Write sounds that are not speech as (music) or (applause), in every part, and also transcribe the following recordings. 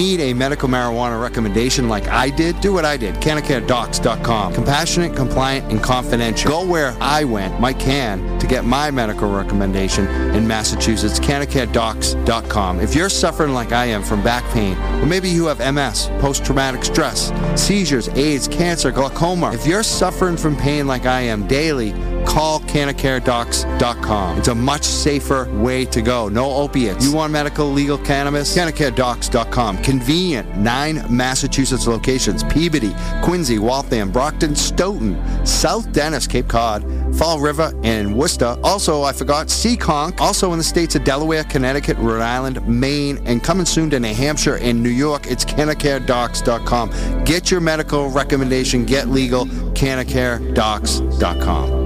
need a medical marijuana recommendation like I did, do what I did. CannaCareDocs.com. Compassionate, compliant, and confidential. Go where I went, Mike Can, to get my medical recommendation in Massachusetts. CannaCareDocs.com. If you're suffering like I am from back pain, or maybe you have MS, post-traumatic stress, seizures, AIDS, cancer, glaucoma. If you're suffering from pain like I am daily, call CannaCareDocs.com. It's a much safer way to go. No opiates. You want medical legal cannabis? CannaCareDocs.com. Convenient. Nine Massachusetts locations. Peabody, Quincy, Waltham, Brockton, Stoughton, South Dennis, Cape Cod, Fall River, and Worcester. Also, I forgot Seekonk. Also in the states of Delaware, Connecticut, Rhode Island, Maine, and coming soon to New Hampshire and New York. It's CannaCareDocs.com. Get your medical recommendation. Get legal. CannaCareDocs.com.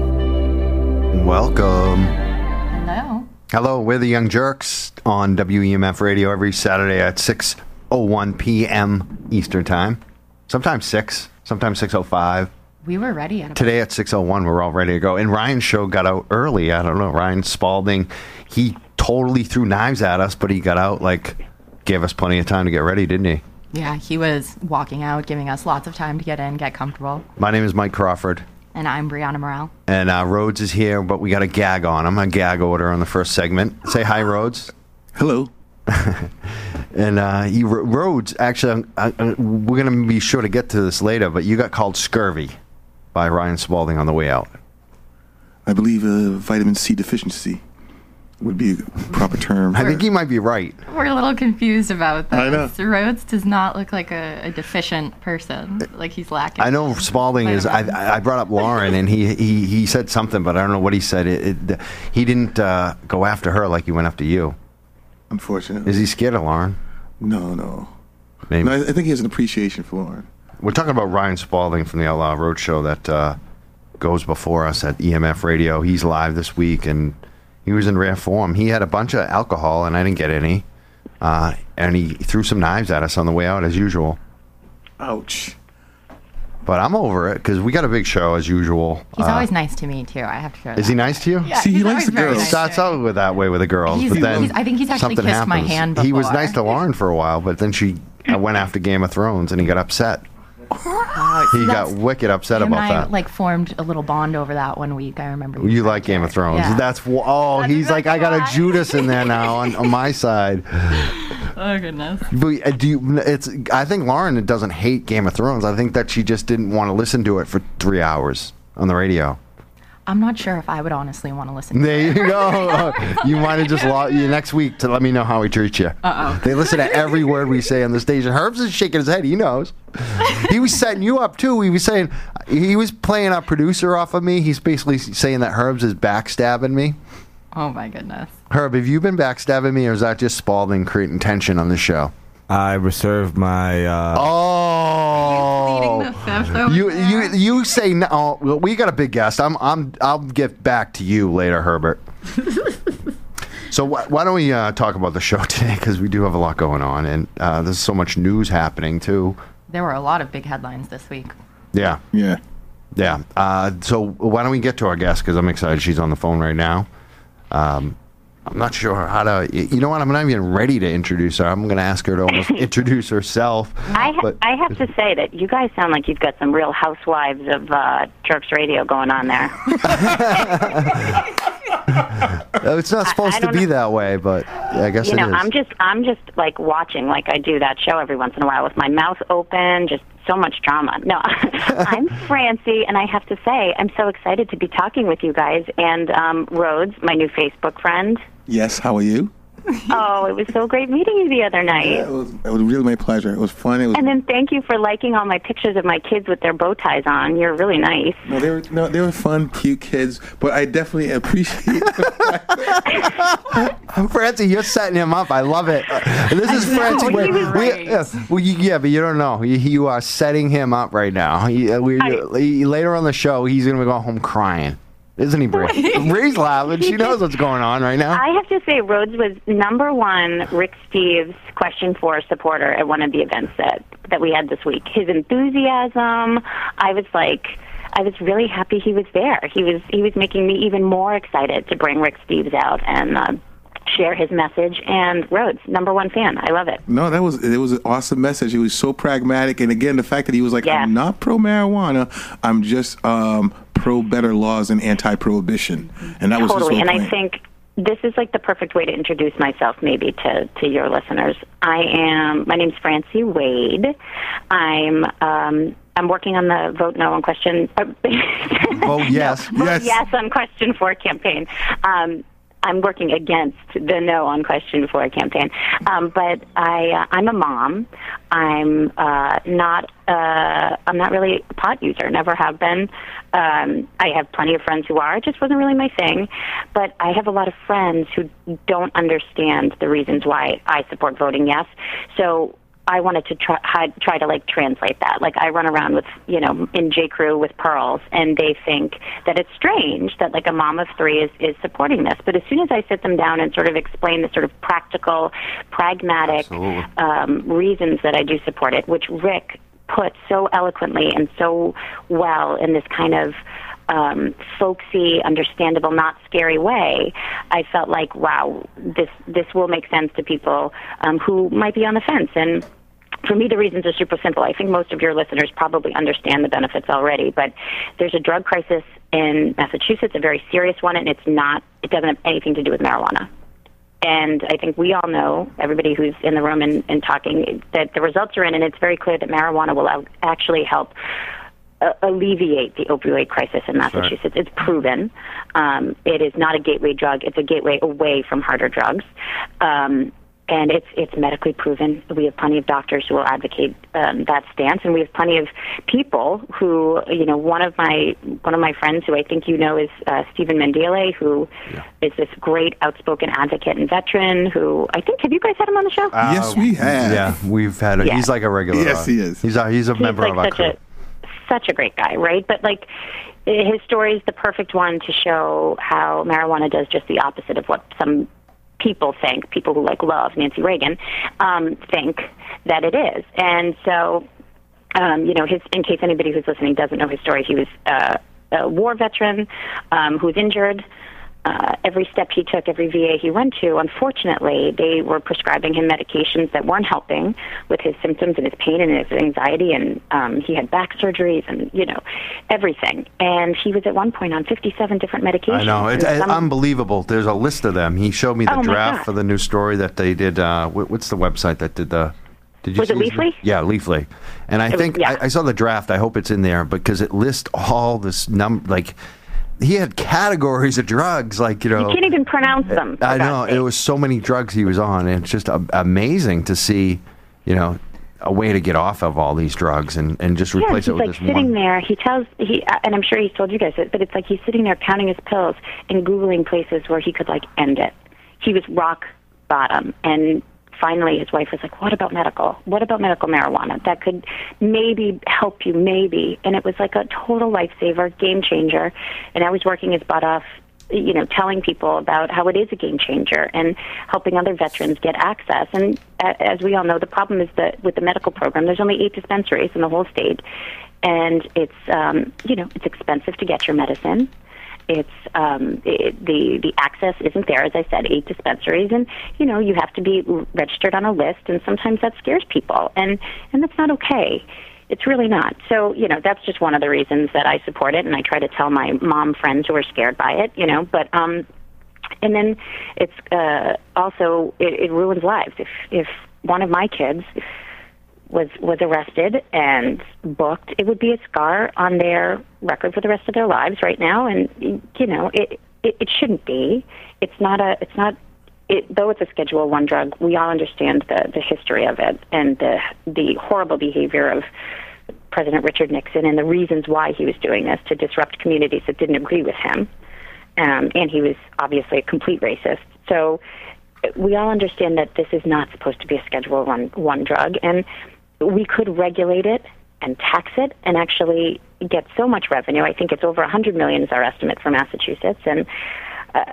Welcome. Hello. Hello, we're the Young Jurks on WEMF Radio every Saturday at 6.01 p.m. Eastern Time. Sometimes 6, sometimes 6.05. We were ready at Today at 6.01, we're all ready to go. And Ryan's show got out early. I don't know. Ryan Spalding, he totally threw knives at us, but he got out, like, gave us plenty of time to get ready, didn't he? Yeah, he was walking out, giving us lots of time to get in, get comfortable. My name is Mike Crawford. And I'm Brianna Morel. And uh, Rhodes is here, but we got a gag on. I'm a gag order on the first segment. Say hi, Rhodes. Hello. (laughs) and uh, he, Rhodes, actually, uh, uh, we're going to be sure to get to this later, but you got called scurvy by Ryan Spalding on the way out. I believe uh, vitamin C deficiency would be a proper term. I think he might be right. We're a little confused about that. I know. Rhodes does not look like a, a deficient person. Like he's lacking. I know Spalding is. I, I brought up Lauren, and he, he, he said something, but I don't know what he said. It, it, he didn't uh, go after her like he went after you. Unfortunately. Is he scared of Lauren? No, no. Maybe. No, I, I think he has an appreciation for Lauren. We're talking about Ryan Spalding from the Outlaw Road Show that uh, goes before us at EMF Radio. He's live this week, and he was in rare form. He had a bunch of alcohol, and I didn't get any. Uh, and he threw some knives at us on the way out, as usual. Ouch. But I'm over it because we got a big show as usual. He's Uh, always nice to me too. I have to. Show Is that. he nice to you? Yeah, See, he he's likes always the very It nice starts out with that way with the girls, He's- but then he's- I think he's actually something kissed my happens. hand He was before. nice to Lauren for a while, but then she went after Game of Thrones, and he got upset. He got wicked upset about and I that. like formed a little bond over that one week. I remember. You like Game of Thrones? Yeah. That's oh, he's like I got a Judas in there now on, on my side. (laughs) Oh goodness. But uh, do you, it's? I think Lauren doesn't hate Game of Thrones. I think that she just didn't want to listen to it for three hours on the radio. I'm not sure if I would honestly want to listen. To the There you go. (laughs) you might have just lost you next week to let me know how we treat you. Uh-oh. They listen to every word we say on the station. Herbs is shaking his head. He knows. He was setting you up too. He was saying he was playing a producer off of me. He's basically saying that Herbs is backstabbing me. Oh my goodness. Herb, have you been backstabbing me, or is that just Spalding creating tension on the show? I reserve my. Uh, Oh, Pleading the fifth over you there. you you say no. oh, well, we got a big guest. I'm I'm I'll get back to you later, Herbert. (laughs) so wh- why don't we uh, talk about the show (laughs) today? Because we do have a lot going on, and uh, there's so much news happening too. There were a lot of big headlines this week. Yeah, Yeah. yeah. Uh, so why don't we get to our guest? Because I'm excited. She's on the phone right now. Um, I'm not sure how to. You know what? I'm not even ready to introduce her. I'm going to ask her to almost (laughs) introduce herself. I ha- but- I have to say that you guys sound like you've got some real housewives of uh, Jurks Radio going on there. (laughs) (laughs) (laughs) It's not supposed I to be know. that way, but I guess you it know, is. I'm just I'm just like watching like I do that show every once in a while with my mouth open, just so much drama. No, (laughs) I'm (laughs) Francy, and I have to say I'm so excited to be talking with you guys and um, Rhodes, my new Facebook friend. Yes. How are you? (laughs) Oh, it was so great meeting you the other night. It was, it was really my pleasure. It was fun. It was. And then thank you for liking all my pictures of my kids with their bow ties on. You're really nice. no, they were no, they were fun, cute kids. But I definitely appreciate. (laughs) (laughs) Francy, you're setting him up. I love it. This is Francy. he Wait, we- great. yeah, well, you, yeah, but you don't know. You, you are setting him up right now. He, uh, we, I- he- later on the show, he's going to go home crying. Isn't he, Bree? Bree's (laughs) laughing. She knows what's going on right now. I have to say, Rhodes was number one Rick Steves question four supporter at one of the events that that we had this week. His enthusiasm, I was like, I was really happy he was there. He was he was making me even more excited to bring Rick Steves out, and uh, share his message. And Rhodes, number one fan. I love it. No, that was it was an awesome message. He was so pragmatic, and again, the fact that he was like, Yeah. "I'm not pro marijuana. I'm just um, pro better laws and anti prohibition," and that was totally and i think this is like the perfect way to introduce myself maybe to to your listeners i am my name's francy wade i'm um i'm working on the vote no on question uh, (laughs) Vote yes. vote Yes. yes on question four campaign um I'm working against the no on question four campaign, um, but I uh, I'm a mom. I'm uh, not uh, I'm not really a pot user. Never have been. Um, I have plenty of friends who are. It just wasn't really my thing. But I have a lot of friends who don't understand the reasons why I support voting yes. So I wanted to try, try to like translate that. Like I run around with, you know, in J Crew with pearls, and they think that it's strange that like a mom of three is is supporting this. But as soon as I sit them down and sort of explain the sort of practical, pragmatic um, reasons that I do support it, which Rick put so eloquently and so well in this kind of um, folksy, understandable, not scary way, I felt like, wow, this this will make sense to people um, who might be on the fence. And for me, the reasons are super simple. I think most of your listeners probably understand the benefits already, but there's a drug crisis in Massachusetts, a very serious one, and it's not. It doesn't have anything to do with marijuana. And I think we all know, everybody who's in the room and, and talking, that the results are in, and it's very clear that marijuana will out- actually help uh, alleviate the opioid crisis in Massachusetts. It's proven. Um, it is not a gateway drug. It's a gateway away from harder drugs. Um, and it's it's medically proven. We have plenty of doctors who will advocate um, that stance, and we have plenty of people who, you know, one of my one of my friends who I think you know is uh, Stephen Mandile, who is this great outspoken advocate and veteran. Who I think have you guys had him on the show? yes, we have. Yeah, we've had. A, Yeah. He's like a regular. Yes, uh, he is. He's a he's a he's member like of our such crew. a such a great guy, right? But like his story is the perfect one to show how marijuana does just the opposite of what some people think, people who like love Nancy Reagan, um, think that it is. And so, um, you know, his in case anybody who's listening doesn't know his story, he was uh, a war veteran um, who was injured. Uh, every step he took, every VA he went to, unfortunately, they were prescribing him medications that weren't helping with his symptoms and his pain and his anxiety. And um, he had back surgeries and, you know, everything. And he was at one point on 57 different medications. I know it's some- unbelievable. There's a list of them. He showed me the Oh, draft for the new story that they did. Uh, wh- what's the website that did the? Did you Was it Leafly? Yeah, Leafly. And I was- think yeah. I, I saw the draft. I hope it's in there because it lists all this num like. He had categories of drugs, like you know. You can't even pronounce them. I know it was so many drugs he was on, and it's just a- amazing to see, you know, a way to get off of all these drugs and, and just Yeah, replace he's it with like this sitting one. there. He tells he, and I'm sure he's told you guys it, but it's like he's sitting there counting his pills and googling places where he could like end it. He was rock bottom, and finally his wife was like, "What about medical? What about medical marijuana? That could maybe help you, maybe." And it was like a total lifesaver, game changer. And I was working his butt off you know, telling people about how it is a game changer and helping other veterans get access. And as we all know, the problem is that with the medical program, there's only eight dispensaries in the whole state, and it's um, you know it's expensive to get your medicine. It's um, it, the the access isn't there, as I said, eight dispensaries, and you know you have to be registered on a list, and sometimes that scares people, and and that's not okay. It's really not. So, you know, that's just one of the reasons that I support it and I try to tell my mom friends who are scared by it, you know, but um and then it's uh also it, it ruins lives. If if one of my kids was was arrested and booked, it would be a scar on their record for the rest of their lives right now and you know, it it, it shouldn't be. It's not a it's not it, though it's a Schedule One drug, we all understand the the history of it and the the horrible behavior of President Richard Nixon and the reasons why he was doing this to disrupt communities that didn't agree with him. Um, and he was obviously a complete racist. So we all understand that this is not supposed to be a Schedule One one drug, and we could regulate it and tax it and actually get so much revenue. I think it's over 100 million is our estimate for Massachusetts, and uh,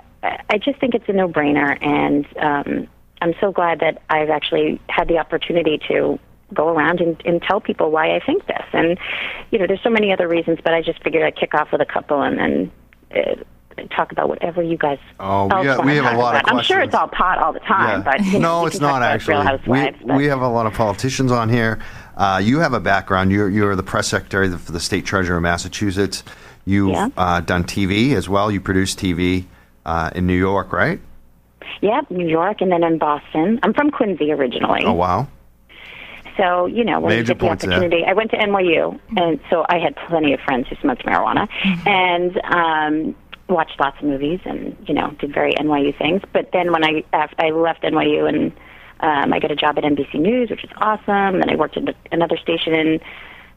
I just think it's a no-brainer. And um, I'm so glad that I've actually had the opportunity to go around and, and tell people why I think this. And you know, there's so many other reasons, but I just figured I'd kick off with a couple and then uh, talk about whatever you guys. Oh, we have, we have a lot of about. I'm sure it's all pot all the time, but you know, no, it's not actually. Housewives, we, but- we have a lot of politicians on here. Uh, you have a background. You're you're the press secretary for the state treasurer of Massachusetts. You've Yeah. uh, done TV as well. You produce TV uh, in New York, right? yeah, New York, and then in Boston. I'm from Quincy originally. Oh wow. So, you know, when you Major get the there. opportunity, I went to NYU, and so I had plenty of friends who smoked marijuana, and um, watched lots of movies, and you know, did very NYU things. But then when I I left NYU, and um, I got a job at NBC News, which is awesome. Then I worked at another station in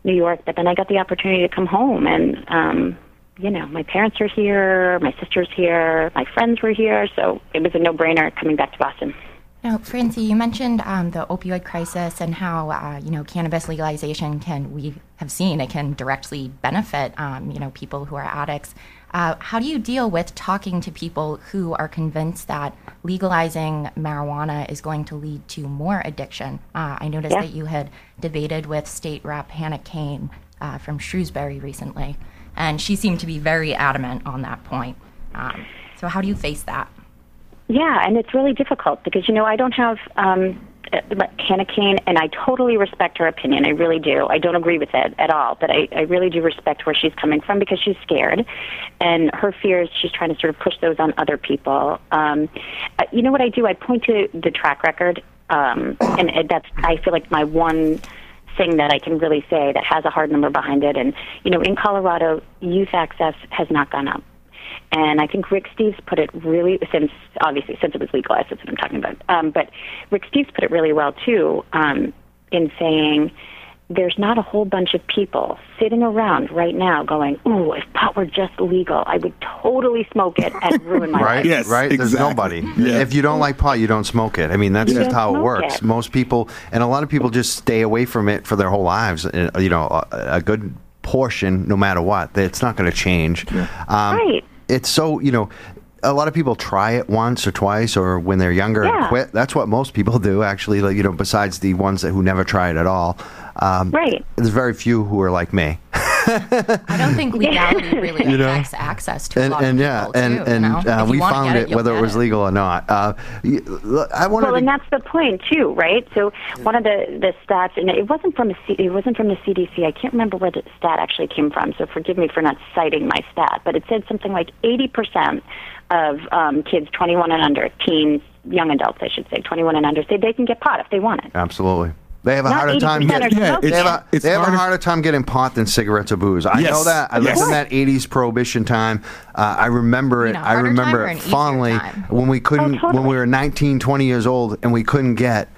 New York, but then I got the opportunity to come home, and um, you know, my parents are here, my sister's here, my friends were here, so it was a no-brainer coming back to Boston. Now, Francy, you mentioned um, the opioid crisis and how uh, you know cannabis legalization can we have seen it can directly benefit um, you know people who are addicts. Uh, how do you deal with talking to people who are convinced that legalizing marijuana is going to lead to more addiction? Uh, I noticed Yeah. that you had debated with State Rep Hannah Kane uh, from Shrewsbury recently, and she seemed to be very adamant on that point. Um, so, how do you face that? Yeah, and it's really difficult because you know I don't have um, Hannah Kane, and I totally respect her opinion. I really do. I don't agree with it at all, but I, I really do respect where she's coming from because she's scared, and her fears. She's trying to sort of push those on other people. Um, uh, you know what I do? I point to the track record, um, and it, that's I feel like my one thing that I can really say that has a hard number behind it. And you know, in Colorado, youth access has not gone up. And I think Rick Steves put it really since obviously since it was legalized. That's what I'm talking about. Um, but Rick Steves put it really well too um, in saying there's not a whole bunch of people sitting around right now going, "Ooh, if pot were just legal, I would totally smoke it and ruin my life. (laughs) Right, life." Yes, right. There's exactly. nobody. (laughs) Yeah. If you don't like pot, you don't smoke it. I mean, that's You just how it works. it. Most people, and a lot of people, just stay away from it for their whole lives. uh, You know, a, a good portion, no matter what, it's not going to change. Um, Right. It's so you know. A lot of people try it once or twice, or when they're younger and quit. That's what most people (laughs) do, actually. Like you know, besides the ones that who never try it at all. Um, Right. There's very few who are like me. (laughs) I don't think legality (laughs) really You know? affects access to a and, lot and of yeah, people, and too, and you know? uh, we found get it, whether it get was legal or not. Uh, y- look, I wanted Well, to and that's the point too, right? So one of the the stats, and it wasn't from a C, it wasn't from the CDC. I can't remember where the stat actually came from. So forgive me for not citing my stat, but it said something like eighty percent of um, kids 21 and under, teens, young adults, I should say, 21 and under, say they can get pot if they want it. Absolutely. They have a Not harder time 80% are getting. smoking. They have, a, It's they have a harder- harder time getting pot than cigarettes or booze. I Yes. know that. I lived in that '80s prohibition time. Uh, I remember it. mean a I harder remember time or it easier fondly time? when we couldn't, Oh, totally. when we were 19, 20 years old, and we couldn't get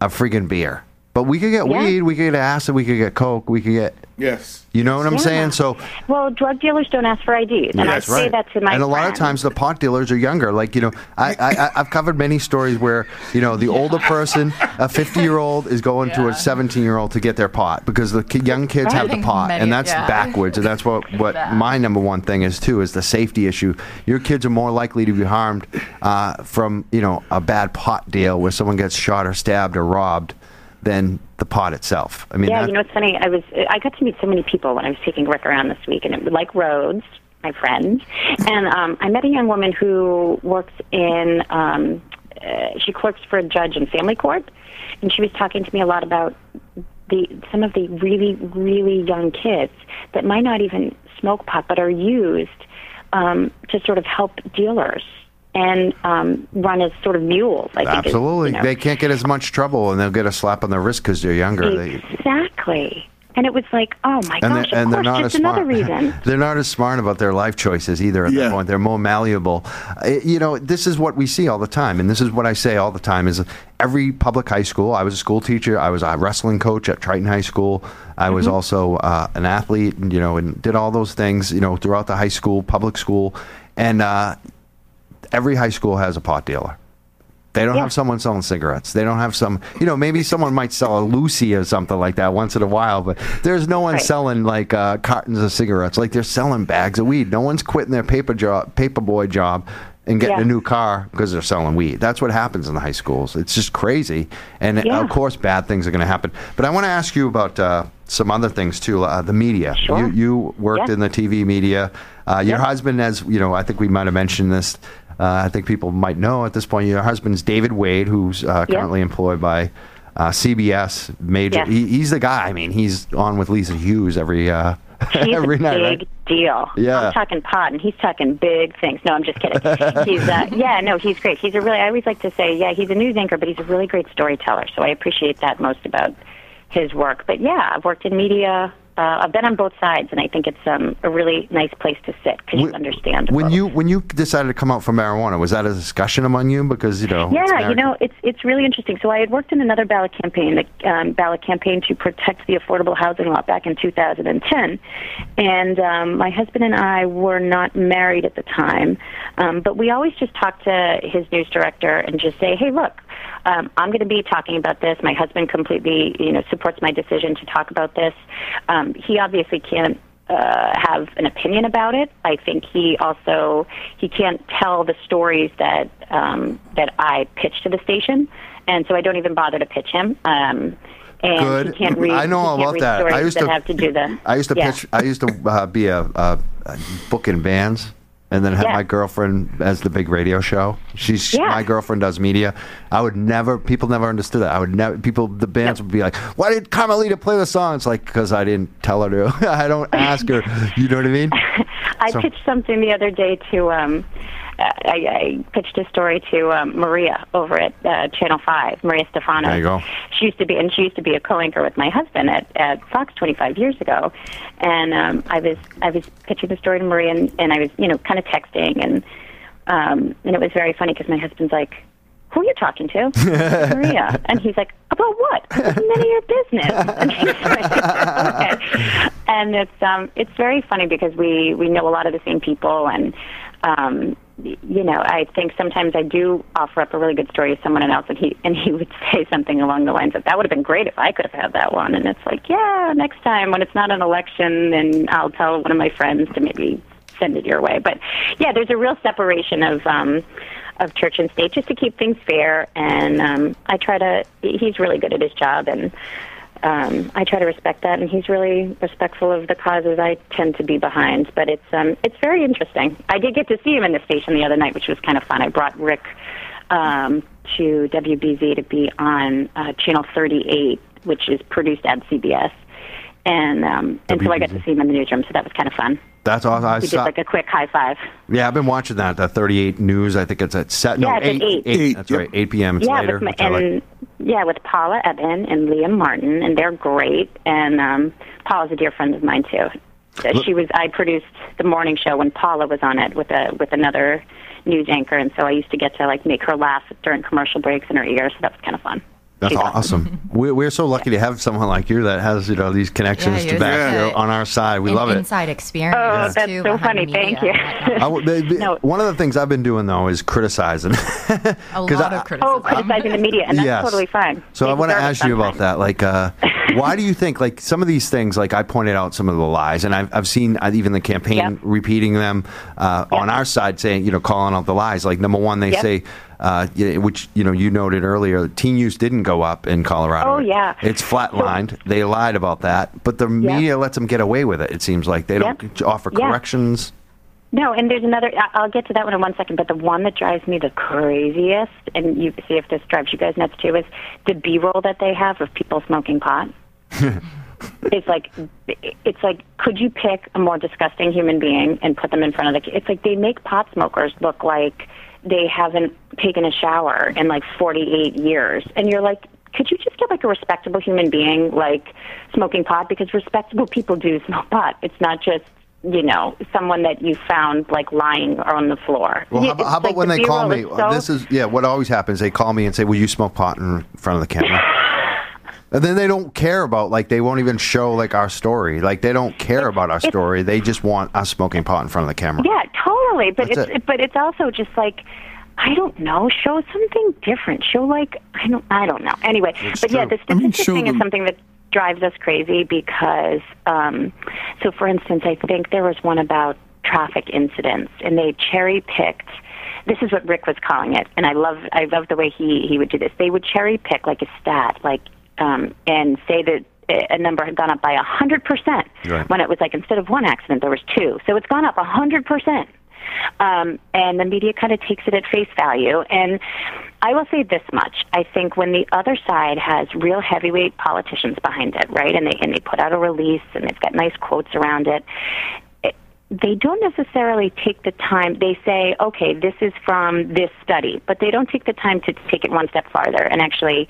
a friggin' beer. But we could get Yeah. weed, we could get acid, we could get coke, we could get. Yes. You know what I'm Yeah. saying? So Well, drug dealers don't ask for IDs, and I That's say right. that to my and a lot of times the pot dealers are younger. Like you know, I, I I- I've covered many stories where you know the older person, a 50 year old, is going to a 17 year old to get their pot because the young kids I have the pot, many- and that's yeah. backwards. And that's what what my number one thing is too is the safety issue. Your kids are more likely to be harmed uh, from you know a bad pot deal where someone gets shot or stabbed or robbed than the pot itself. I mean, Yeah, that- you know, it's funny. I was I got to meet so many people when I was taking Rick around this week, and it was like Rhodes, my friend, and um, I met a young woman who works in. Um, uh, she clerks for a judge in family court, and she was talking to me a lot about the some of the really really young kids that might not even smoke pot, but are used um, to sort of help dealers and um, run as sort of mules. I think is, absolutely, you know. they can't get as much trouble, and they'll get a slap on the wrist because they're younger. Exactly. And it was like, oh my and gosh, they're, and of they're course, not just as smart. another (laughs) reason. they're not as smart about their life choices either. At Yeah. that point, they're more malleable. Uh, You know, this is what we see all the time, and this is what I say all the time: is every public high school. I was a school teacher. I was a wrestling coach at Triton High School. I was also uh, an athlete, and, you know, and did all those things, you know, throughout the high school, public school, and uh, every high school has a pot dealer. They don't Yeah. have someone selling cigarettes. They don't have some, you know, maybe someone might sell a loosie or something like that once in a while, but there's no one Right. selling like uh, cartons of cigarettes. Like they're selling bags of weed. No one's quitting their paper job, paper boy job, and getting Yeah. a new car because they're selling weed. That's what happens in the high schools. It's just crazy, and Yeah. of course, bad things are going to happen. But I want to ask you about uh, some other things too. Uh, the media. Sure. You, you worked Yeah. in the TV media. Uh, your husband, as you know, I think we might have mentioned this. Uh, I think people might know at this point. Your husband's David Wade, who's uh, currently employed by uh, CBS. Major. Yes. He, he's the guy. I mean, he's on with Lisa Hughes every uh, (laughs) He's every a night. big right? deal. Yeah. I'm talking pot, and he's talking big things. No, I'm just kidding. (laughs) he's uh, yeah, no, he's great. He's a really. I always like to say, yeah, he's a news anchor, but he's a really great storyteller. So I appreciate that most about his work. But yeah, I've worked in media. Uh, I've been on both sides, and I think it's um, a really nice place to sit because you understand. When both. you when you decided to come out for marijuana, was that a discussion among you? Because you know, Yeah, you know, it's it's really interesting. So I had worked in another ballot campaign, the um, ballot campaign to protect the affordable housing law back in 2010, and um, my husband and I were not married at the time, um, but we always just talked to his news director and just say, hey, look. Um, I'm going to be talking about this. My husband completely, you know, supports my decision to talk about this. Um, he obviously can't uh, have an opinion about it. I think he also he can't tell the stories that um, that I pitch to the station, and so I don't even bother to pitch him. Um, and Good. he can't read. I know all about that. I Stories used that to have to do the. I used to yeah. pitch. I used to uh, be a, a, a book in bands, and then have Yeah. my girlfriend as the big radio show. She's Yeah. my girlfriend does media. I would never. People never understood that. I would never. People, the bands would be like, "Why did Carmelita play the song?" It's like because I didn't tell her to. (laughs) I don't ask her. You know what I mean? (laughs) I So- pitched something the other day to. Um, I, I pitched a story to um, Maria over at uh, Channel Five, Maria Stephanos. There you go. She used to be, and she used to be a co-anchor with my husband at, at Fox 25 years ago. And um, I was I was pitching the story to Maria, and, and I was you know kind of texting, and um, and it was very funny because my husband's like. Who are you talking to? (laughs) Maria. And he's like, about what? It's none of your business. (laughs) And she's like, okay. And it's um it's very funny because we we know a lot of the same people and um you know, I think sometimes I do offer up a really good story to someone else and he and he would (laughs) say something along the lines of that would have been great if I could have had that one and it's like, yeah, next time when it's not an election then I'll tell one of my friends to maybe send it your way. But yeah, there's a real separation of um of church and state just to keep things fair and um I try to he's really good at his job and um, I try to respect that, and he's really respectful of the causes I tend to be behind. But it's um, it's very interesting. I did get to see him in the station the other night, which was kind of fun. I brought Rick um, to WBZ to be on uh, Channel 38, which is produced at CBS, and um, and so I got to see him in the newsroom. So that was kind of fun. That's awesome. I We did like a quick high five. yeah, I've been watching that. The 38 News. I think it's at set. No, Yeah, it's at eight. Eight, That's yep. right. 8 p.m. It's yeah, later. with my, which like. Yeah, with Paula Ebben and Liam Martin, and they're great. And um, Paula's a dear friend of mine too. Uh, She was I produced the morning show when Paula was on it with a with another news anchor, and so I used to get to like make her laugh during commercial breaks in her ear. So that was kind of fun. That's She's awesome. (laughs) We're, we're so lucky to have someone like you that has you know these connections Yeah, to you're back so you good. on our side. We An love it. inside experience. Oh, that's too, so funny. Thank you. I would- they- they- No. One of the things I've been doing though is criticizing. (laughs) A 'Cause lot I- of Oh, criticizing the media, and that's Yes. totally fine. So They I want to ask you about that. Like, uh, (laughs) why do you think like some of these things? Like I pointed out some of the lies, and I've I've seen uh, even the campaign Yep. repeating them uh, Yep. on our side, saying you know calling out the lies. Like number one, they Yep. say. Uh, which you know you noted earlier, teen use didn't go up in Colorado. Oh, yeah. it's flatlined. they lied about that, but the media lets them get away with it. It seems like they don't Yep. offer Yeah. corrections. No, and there's another. I'll get to that one in one second. But the one that drives me the craziest, and you see if this drives you guys nuts too, is the B-roll that they have of people smoking pot. (laughs) it's like, it's like, could you pick a more disgusting human being and put them in front of the? It's like they make pot smokers look like they haven't taken a shower in like 48 years, and you're like. Could you just get like a respectable human being like smoking pot? Because respectable people do smoke pot. It's not just you know, someone that you found like lying on the floor. Well, how, about- how about like when the they call me? So- This is yeah. What always happens, they call me and say, "Will you smoke pot in front of the camera?" (laughs) and then they don't care about like they won't even show like our story. Like they don't care about our story. They just want us smoking pot in front of the camera. Yeah, totally. But That's it's it. but it's also just like I don't know. Show something different. Show like I don't I don't know. Anyway, but yeah, the I mean, statistic thing is something that drives us crazy because um, so for instance, I think there was one about traffic incidents and they cherry picked this is what Rick was calling it, and I love I love the way he he would do this. They would cherry pick like a stat, like um, and say that a number had gone up by a hundred percent Right. when it was like instead of one accident there was two. So it's gone up a hundred percent. Um, and the media kind of takes it at face value. And I will say this much: I think when the other side has real heavyweight politicians behind it, right, and they and they put out a release and they've got nice quotes around it, it they don't necessarily take the time. They say, okay, this is from this study, but they don't take the time to take it one step farther and actually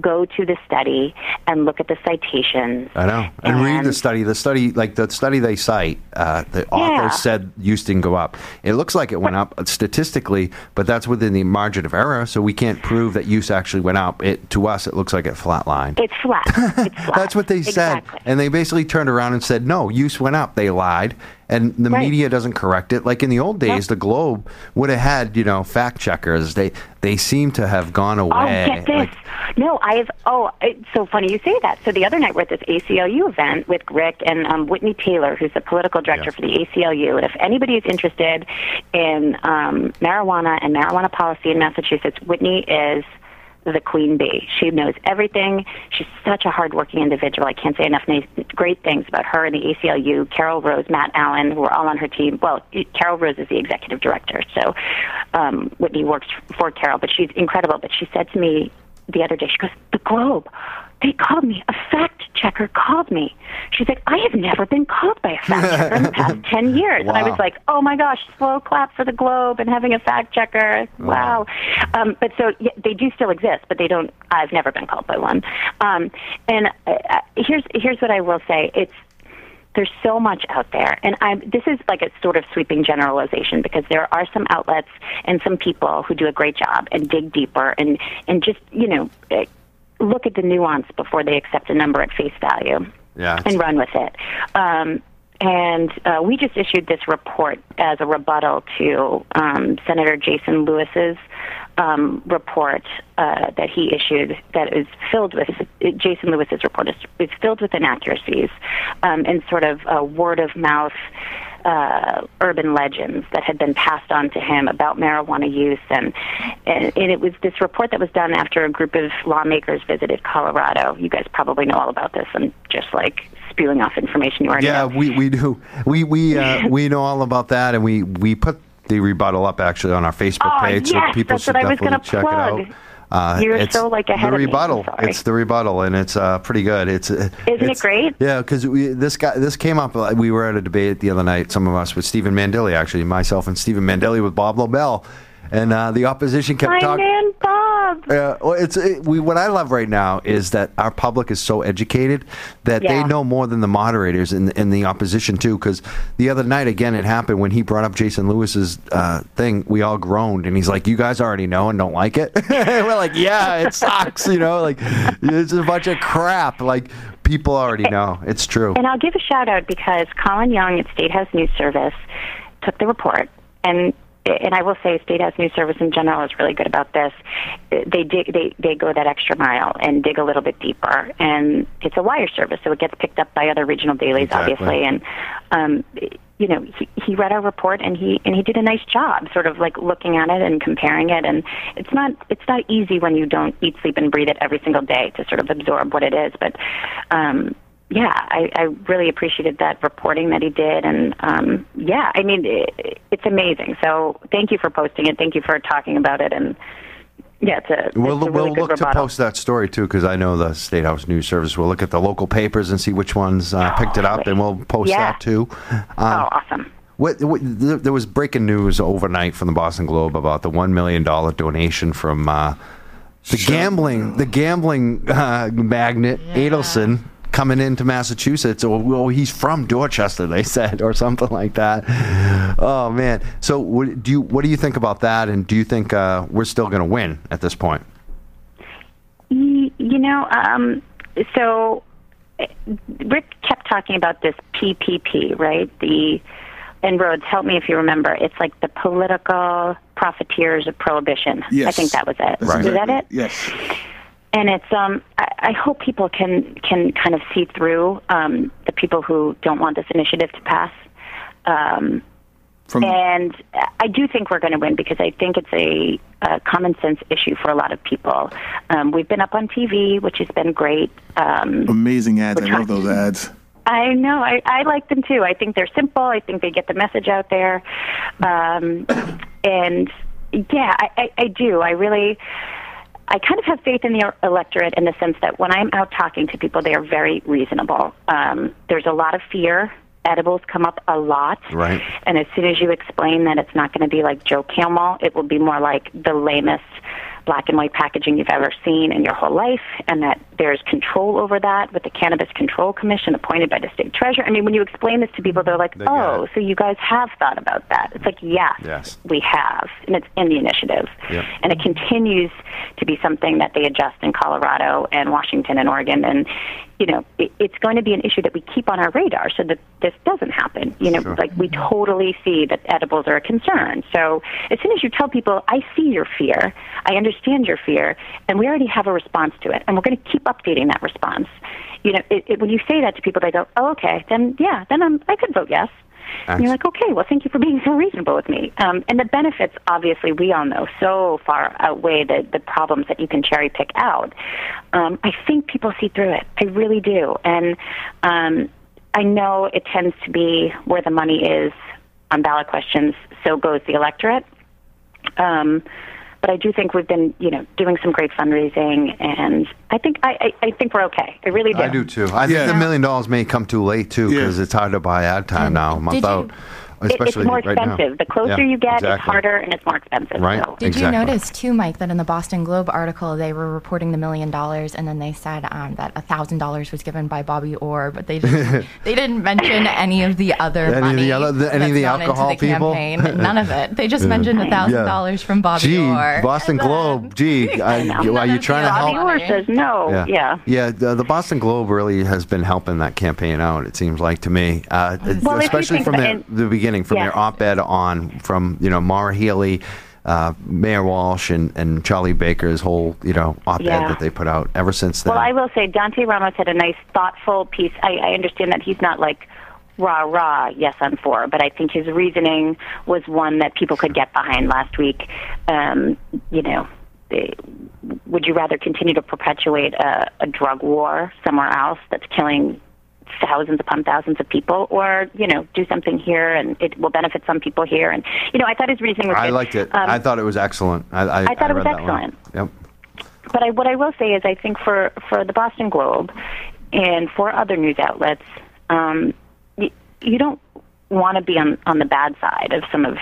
go to the study and look at the citations. I know. And, read the study. The study, like the study they cite, uh, the author Yeah. said use didn't go up. It looks like it went up statistically, but that's within the margin of error, so we can't prove that use actually went up. It to us, it looks like it flatlined. It's flat. It's (laughs) flat. That's what they said. Exactly. And they basically turned around and said, no, use went up. They lied. And the Right. media doesn't correct it. Like in the old days, the Globe would have had, you know, fact checkers. They they seem to have gone Oh, away. get this. Like, no, I've. Oh, it's so funny you say that. So the other night we're at this ACLU event with Rick and um, Whitney Taylor, who's the political director Yes. for the ACLU. And if anybody is interested in um, marijuana and marijuana policy in Massachusetts, Whitney is the queen bee. She knows everything. She's such a hardworking individual. I can't say enough great things about her and the ACLU. Carol Rose, Matt Allen, who are all on her team. Well, Carol Rose is the executive director, so um, Whitney works for Carol, but she's incredible. But she said to me the other day, she goes, "The Globe." They called me. A fact checker called me. She's like, I have never been called by a fact checker in the past (laughs) 10 years. And I was like, oh my gosh, slow clap for the Globe and having a fact checker. Wow. Um, but so yeah, they do still exist, but they don't, I've never been called by one. Um, and uh, uh, here's, here's what I will say. It's, there's so much out there and i'm this is like a sort of sweeping generalization because there are some outlets and some people who do a great job and dig deeper and and just you know look at the nuance before they accept a number at face value Yeah, and run with it. Um and uh, we just issued this report as a rebuttal to um, Senator Jason Lewis's um, report uh, that he issued that is filled with Jason Lewis's report is, is filled with inaccuracies um, and sort of word of mouth uh, urban legends that had been passed on to him about marijuana use and, and and it was this report that was done after a group of lawmakers visited Colorado. You guys probably know all about this. I'm just like spewing off information you already Yeah, know. we, we do. We we uh, (laughs) we know all about that, and we we put the rebuttal up actually on our Facebook Oh, page, yes, so people should what I was definitely check plug. it out. Uh, You're it's so, like, ahead the of me. I'm rebuttal. It's the rebuttal, and it's uh, pretty good. It's isn't it great? Yeah, because this guy this came up. uh, We were at a debate the other night. Some of us with Stephen Mandile, actually, myself and Stephen Mandile with Bob Lobel, and uh, the opposition kept talking. Yeah, well, it's it, we. What I love right now is that our public is so educated that they know more than the moderators in in the opposition too. Because the other night, again, it happened when he brought up Jason Lewis's uh, thing. We all groaned, and he's like, "You guys already know and don't like it." (laughs) We're like, "Yeah, it sucks," you know, like it's a bunch of crap. Like people already know it's true. And I'll give a shout out because Colin Young at State House News Service took the report and and I will say State House News Service in general is really good about this. They dig they they go that extra mile and dig a little bit deeper and it's a wire service so it gets picked up by other regional dailies Exactly. obviously and um you know he, he read our report and he and he did a nice job sort of like looking at it and comparing it and it's not it's not easy when you don't eat sleep and breathe it every single day to sort of absorb what it is but um yeah, I, I really appreciated that reporting that he did, and um, yeah, I mean, it, it's amazing. So thank you for posting it. Thank you for talking about it, and yeah, it's a, We'll, it's a really we'll good look to post that story too because I know the State House News Service will look at the local papers and see which ones uh, picked it up, and we'll post Yeah. that too. Um, oh, awesome! What, what, there there was breaking news overnight from the Boston Globe about the one million dollar donation from uh, the gambling the gambling uh, magnate Adelson coming into Massachusetts. Or well, he's from Dorchester, they said, or something like that. Oh man! So what, do you what do you think about that? And do you think uh, we're still going to win at this point? You know, um, so Rick kept talking about this PPP, right? The and Rhodes, help me if you remember. It's like the political profiteers of prohibition. Yes. I think that was it. That's Is that it? Yes. And it's um I, I hope people can can kind of see through um the people who don't want this initiative to pass um From- and I do think we're going to win because I think it's a, a common sense issue for a lot of people. Um, we've been up on TV, which has been great. Um, Amazing ads. I love those ads. I know. I, I like them too. I think they're simple. I think they get the message out there. Um, and yeah, I, I, I do. I really, I kind of have faith in the electorate in the sense that when I'm out talking to people, they are very reasonable. Um, there's a lot of fear. Edibles come up a lot. Right. And as soon as you explain that it's not going to be like Joe Camel, it will be more like the lamest black and white packaging you've ever seen in your whole life, and that there's control over that with the Cannabis Control Commission appointed by the state treasurer. I mean, when you explain this to people, they're like, They "Oh, so you guys have thought about that?" It's like, "Yes, Yes. we have," and it's in the initiative, Yep. and it continues to be something that they adjust in Colorado and Washington and Oregon, and you know, it, it's going to be an issue that we keep on our radar so that this doesn't happen. You know, Sure. like we totally see that edibles are a concern. So as soon as you tell people, I see your fear, I understand your fear, and we already have a response to it, and we're going to keep updating that response. You know, it, it, when you say that to people, they go, "Oh, okay, then yeah, then I'm, I could vote yes." And you're like, okay, well, thank you for being so reasonable with me. Um, and the benefits, obviously, we all know so far outweigh the, the problems that you can cherry pick out. Um, I think people see through it. I really do. And um, I know it tends to be where the money is on ballot questions, so goes the electorate. Um, but I do think we've been, you know, doing some great fundraising, and I think I, I, I think we're okay. I really do. I do too. I Yeah. think the million dollars may come too late too Yeah. because it's hard to buy ad time now, a month did you- out. It, it's more right now. expensive. The closer Yeah, you get, it's harder and it's more expensive. Right. So. Did Exactly. you notice too, Mike, that in the Boston Globe article they were reporting the million dollars, and then they said um, that a thousand dollars was given by Bobby Orr, but they didn't, (laughs) they didn't mention any of the other Any of the money other- the- any of the alcohol the people? campaign. None of it. They just mentioned a thousand dollars from Bobby Gee, Orr. Boston then- Globe. Gee, (laughs) I, know. are you trying to other Bobby? Orr says no. Yeah. Yeah, the, the Boston Globe really has been helping that campaign out. It seems like to me, uh, Well, especially from about their, the beginning, from Yeah. their op-ed on from you know Maura Healey, uh, Mayor Walsh, and, and Charlie Baker's whole you know op-ed Yeah. that they put out ever since then. Well, I will say Dante Ramos had a nice, thoughtful piece. I, I understand that he's not like rah rah, yes, I'm for, but I think his reasoning was one that people could get behind last week. Um, you know, would you rather continue to perpetuate a, a drug war somewhere else that's killing thousands upon thousands of people, or you know, do something here and it will benefit some people here? And you know, I thought his reasoning was. I good. liked it. Um, I thought it was excellent. I, I, I thought it was excellent. Yep. but I, what I will say is, I think for for the Boston Globe and for other news outlets, um, you, you don't want to be on on the bad side of some of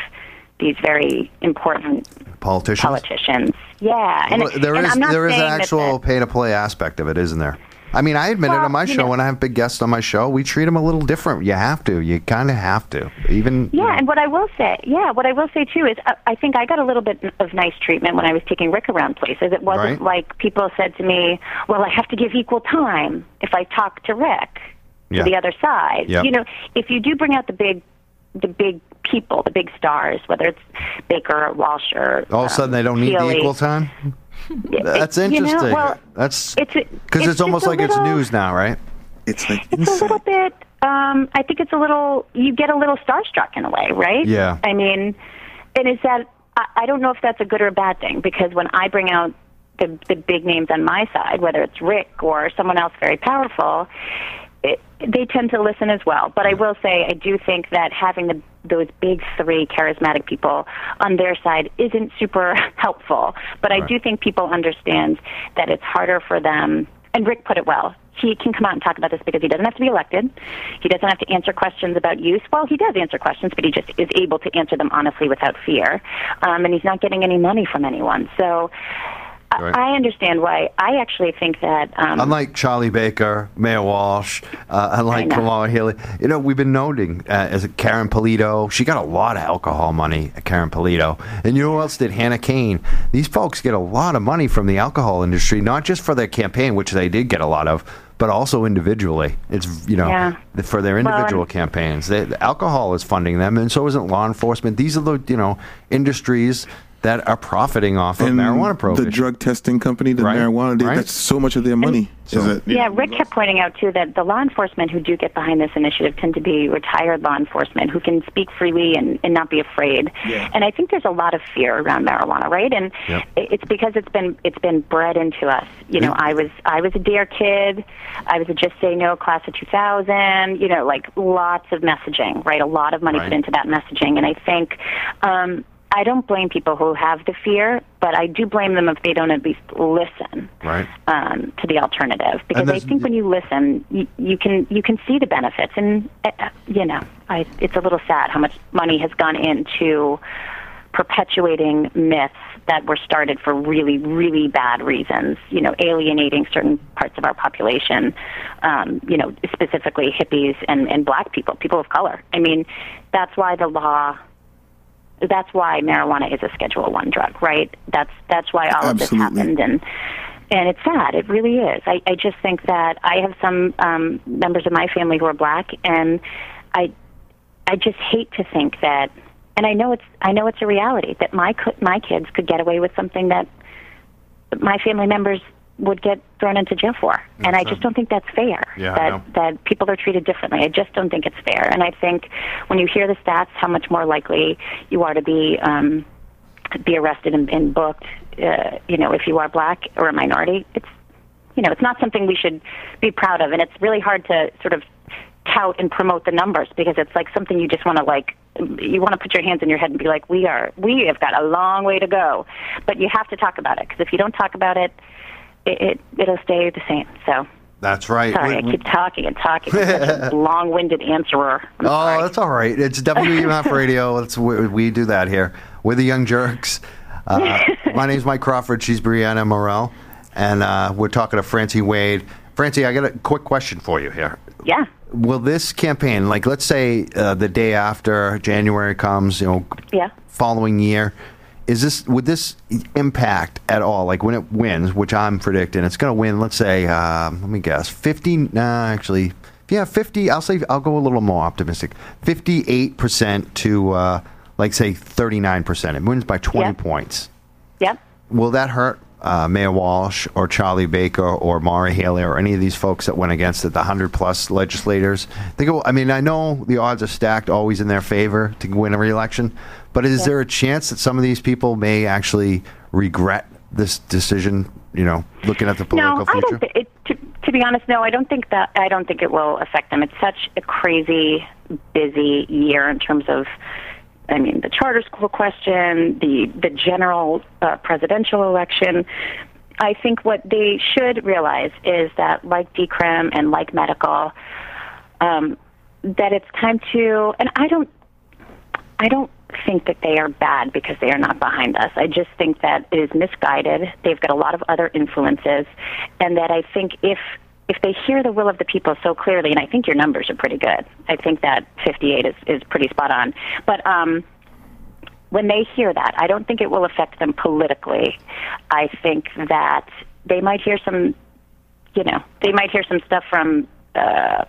these very important Politicians. politicians. Yeah, and, Well, there and is not there is an actual pay to play aspect of it, isn't there? I mean, I admit it on my show know- when I have big guests on my show, we treat them a little different. You have to. You kind of have to. Even you Yeah, know, and what I will say, yeah, what I will say too is, I, I think I got a little bit of nice treatment when I was taking Rick around places. It wasn't Right. like people said to me, "Well, I have to give equal time if I talk to Rick Yeah. to the other side." Yeah. You know, if you do bring out the big, the big people, the big stars, whether it's Baker or Walsh or all of a sudden they um, don't need the equal time. That's you know, interesting. well, That's it's a- because it's it's, almost just a like it's news now, right? It's like It's a little bit. Um, I think it's a little. You get a little starstruck in a way, right? Yeah. I mean, and is that? I, I don't know if that's a good or a bad thing because when I bring out the the big names on my side, whether it's Rick or someone else very powerful, it, they tend to listen as well. But I will say, I do think that having the those big three charismatic people on their side isn't super (laughs) helpful. But I do think people understand that it's harder for them. And Rick put it well. He can come out and talk about this because he doesn't have to be elected. He doesn't have to answer questions about use. Well, he does answer questions, but he just is able to answer them honestly without fear. Um, and he's not getting any money from anyone. So Right. I understand why. I actually think that. Um, Unlike Charlie Baker, Mayor Walsh, uh, unlike Kamala Healey, you know, we've been noting uh, as Karen Polito. She got a lot of alcohol money, Karen Polito. And you know who else did? Hannah Kane. These folks get a lot of money from the alcohol industry, not just for their campaign, which they did get a lot of, but also individually. It's, you know, Yeah. for their individual campaigns. They, the alcohol is funding them, and so isn't law enforcement. These are the, you know, industries that are profiting off of and marijuana prohibition. the drug testing company, the Right, marijuana, they, right. that's so much of their money. So- is that, Yeah, Rick kept pointing out too that the law enforcement who do get behind this initiative tend to be retired law enforcement who can speak freely and, and not be afraid. Yeah. And I think there's a lot of fear around marijuana, right? And Yep. it's because it's been it's been bred into us. You know, I was I was a DARE kid. I was a just say no class of 2000. You know, like lots of messaging, right? A lot of money Right. put into that messaging, and I think. um I don't blame people who have the fear, but I do blame them if they don't at least listen Right. um, to the alternative because I think when you listen, you, you can you can see the benefits, and uh, you know, I, it's a little sad how much money has gone into perpetuating myths that were started for really really bad reasons. You know, alienating certain parts of our population. Um, you know, specifically hippies and and black people, people of color. I mean, that's why the law that's why marijuana is a Schedule One drug, right? That's that's why all of this Absolutely. happened, and and it's sad. It really is. I, I just think that I have some um, members of my family who are black, and I I just hate to think that. And I know it's I know it's a reality that my my kids could get away with something that my family members would get thrown into jail for. And I just don't think that's fair. Yeah, that that people are treated differently. I just don't think it's fair. And I think when you hear the stats, how much more likely you are to be um, be arrested and, and booked, uh, you know, if you are black or a minority, it's you know, it's not something we should be proud of. And it's really hard to sort of tout and promote the numbers because it's like something you just want to like you want to put your hands in your head and be like we are we have got a long way to go but you have to talk about it because if you don't talk about it it, it it'll stay the same so That's right. sorry i keep talking and talking (laughs) long-winded answerer I'm Oh, sorry. that's all right. It's WEMF (laughs) Radio. That's we, we do that here. We're the Young Jurks. Uh, (laughs) my name's Mike Crawford. She's Brianna Morel, and uh, we're talking to Francy Wade. Francy, I got a quick question for you here. yeah Will this campaign, like let's say uh, the day after January comes, you know, yeah following year, is this would this impact at all? Like when it wins, which I'm predicting it's going to win. Let's say, um, let me guess, fifty. Nah, actually, yeah, fifty. I'll say I'll go a little more optimistic. Fifty-eight percent to uh, like say thirty-nine percent. It wins by twenty Yeah. points. yep Will that hurt uh, Mayor Walsh or Charlie Baker or Maura Healey or any of these folks that went against it, the 100 plus legislators? They go, I mean, I know the odds are stacked always in their favor to win a reelection, but is there a chance that some of these people may actually regret this decision, you know, looking at the political no, I don't. Th- it, to, to be honest, no, I don't think that. I don't think it will affect them. It's such a crazy, busy year in terms of. I mean, the charter school question, the the general uh, presidential election. I think what they should realize is that, like decrim and like medical, um, that it's time to. And I don't. I don't think that they are bad because they are not behind us. I just think that it is misguided. They've got a lot of other influences, and that I think if if they hear the will of the people so clearly, and I think your numbers are pretty good. I think that 58 is is pretty spot on. But um, when they hear that, I don't think it will affect them politically. I think that they might hear some, you know, they might hear some stuff from. Uh,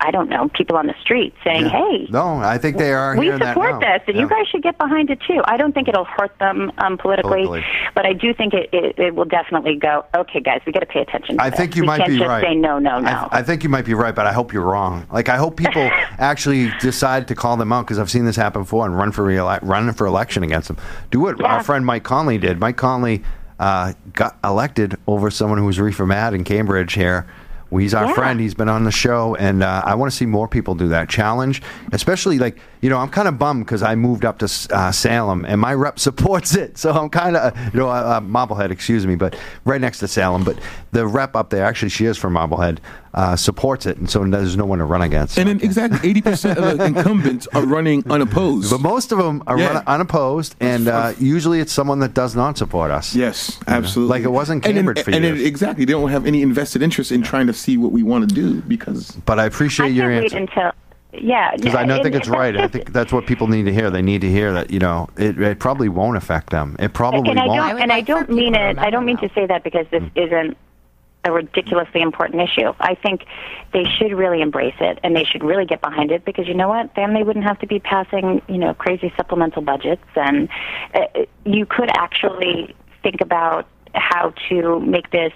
I don't know, people on the street saying, "Hey, no, I think they are we support this, and you guys should get behind it too. I don't think it'll hurt them um, politically, Politically. but I do think it, it, it will definitely go. Okay, guys, we got to pay attention. To I this. think you we might be right. Say no, no, no. I, I think you might be right, but I hope you're wrong. Like I hope people (laughs) actually decide to call them out because I've seen this happen before and run for reele- run for election against them. Do what Yeah. our friend Mike Conley did. Mike Conley uh, got elected over someone who was reefer mad in Cambridge here. Well, He's our Yeah. friend. He's been on the show, and uh, I want to see more people do that challenge. Especially like you know, I'm kind of bummed because I moved up to uh, Salem, and my rep (laughs) supports it. So I'm kind of you know, uh, uh, Marblehead, excuse me, but right next to Salem. But the rep up there, actually, she is from Marblehead, uh, supports it, and so there's no one to run against. And then exactly 80% of the incumbents are running unopposed. but most of them are Yeah. run unopposed, and uh, usually it's someone that does not support us. Yes, absolutely. Like it wasn't And then- Cambridge for you. and then years. exactly, they don't have any invested interest in trying to see what we want to do because But I appreciate I your can't wait answer. Yeah, Because I don't think it's right. I think that's what people need to hear. They need to hear that you know it, it probably won't affect them. It probably and I won't. don't, and I don't mean it. I don't mean to say that because this Mm. isn't a ridiculously important issue. I think they should really embrace it and they should really get behind it because you know what? Then they wouldn't have to be passing, you know, crazy supplemental budgets and uh, you could actually think about how to make this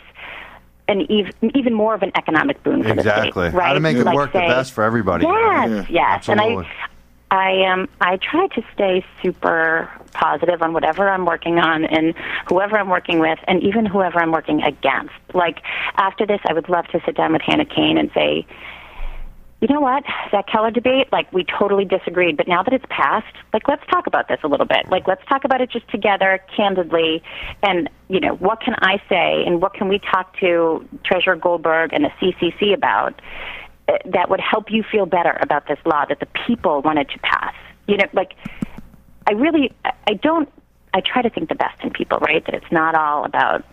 an even, even more of an economic boon for Exactly. the state, right? How to make it Like work the best for everybody. Yes, Yeah, yes. And. I I um I try to stay super positive on whatever I'm working on and whoever I'm working with and even whoever I'm working against. Like after this I would love to sit down with Hannah Kane and say, you know what? That Keller debate, like we totally disagreed, but now that it's passed, like let's talk about this a little bit. Like let's talk about it just together, candidly, and you know, what can I say and what can we talk to Treasurer Goldberg and the CCC about uh, that would help you feel better about this law that the people wanted to pass. You know, like I really, I don't. I try to think the best in people, right? That it's not all about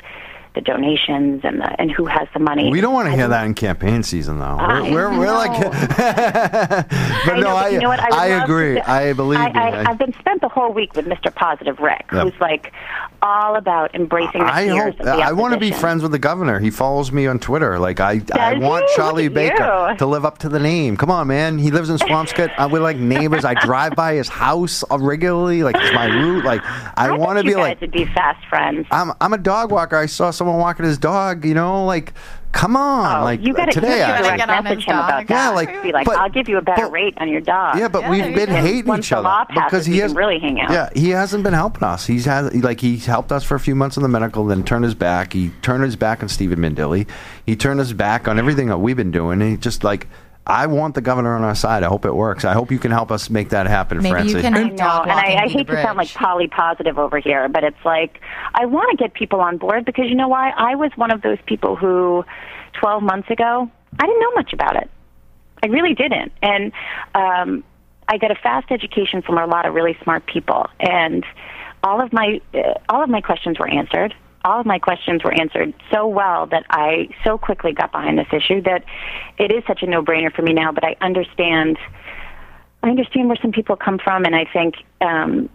the donations and the and who has the money. We don't want to hear that in campaign season, though. I We're, we're, we're like, (laughs) but I no, know, I, you know what? I, I agree. say- I believe I, you. I, I've been spent the whole week with Mr. Positive Rick, Yep. who's like all about embracing the I hope I want to be friends with the governor. He follows me on Twitter. Like I, I want he? Charlie Look Baker to live up to the name. Come on, man. He lives in Swampscott. Uh, we're like neighbors. I drive by his house uh, regularly. Like it's my route. Like I, I want to be like. To be fast friends. I'm I'm a dog walker. I saw someone walking his dog. You know, like come on, Oh, like you got to today. I- gotta direct get on message him about that. Yeah, like- be like, but- I'll give you a better but- rate on your dog. Yeah, but Yeah, we've been hating each other passes, because he has can really hang out. Yeah, he hasn't been helping us. He's had like he helped us for a few months in the medical, then turned his back. He turned his back on Stephen Mandile. He turned his back on everything that we've been doing. And he just like. I want the governor on our side. I hope it works. I hope you can help us make that happen, Maybe Francy. you can I know, and I, I hate to sound like bridge. poly positive over here, but it's like I want to get people on board because you know why? I was one of those people who, 12 months ago, I didn't know much about it. I really didn't, and um, I got a fast education from a lot of really smart people, and all of my uh, all of my questions were answered. All of my questions were answered so well that I so quickly got behind this issue that it is such a no-brainer for me now. But I understand. I understand where some people come from, and I think um,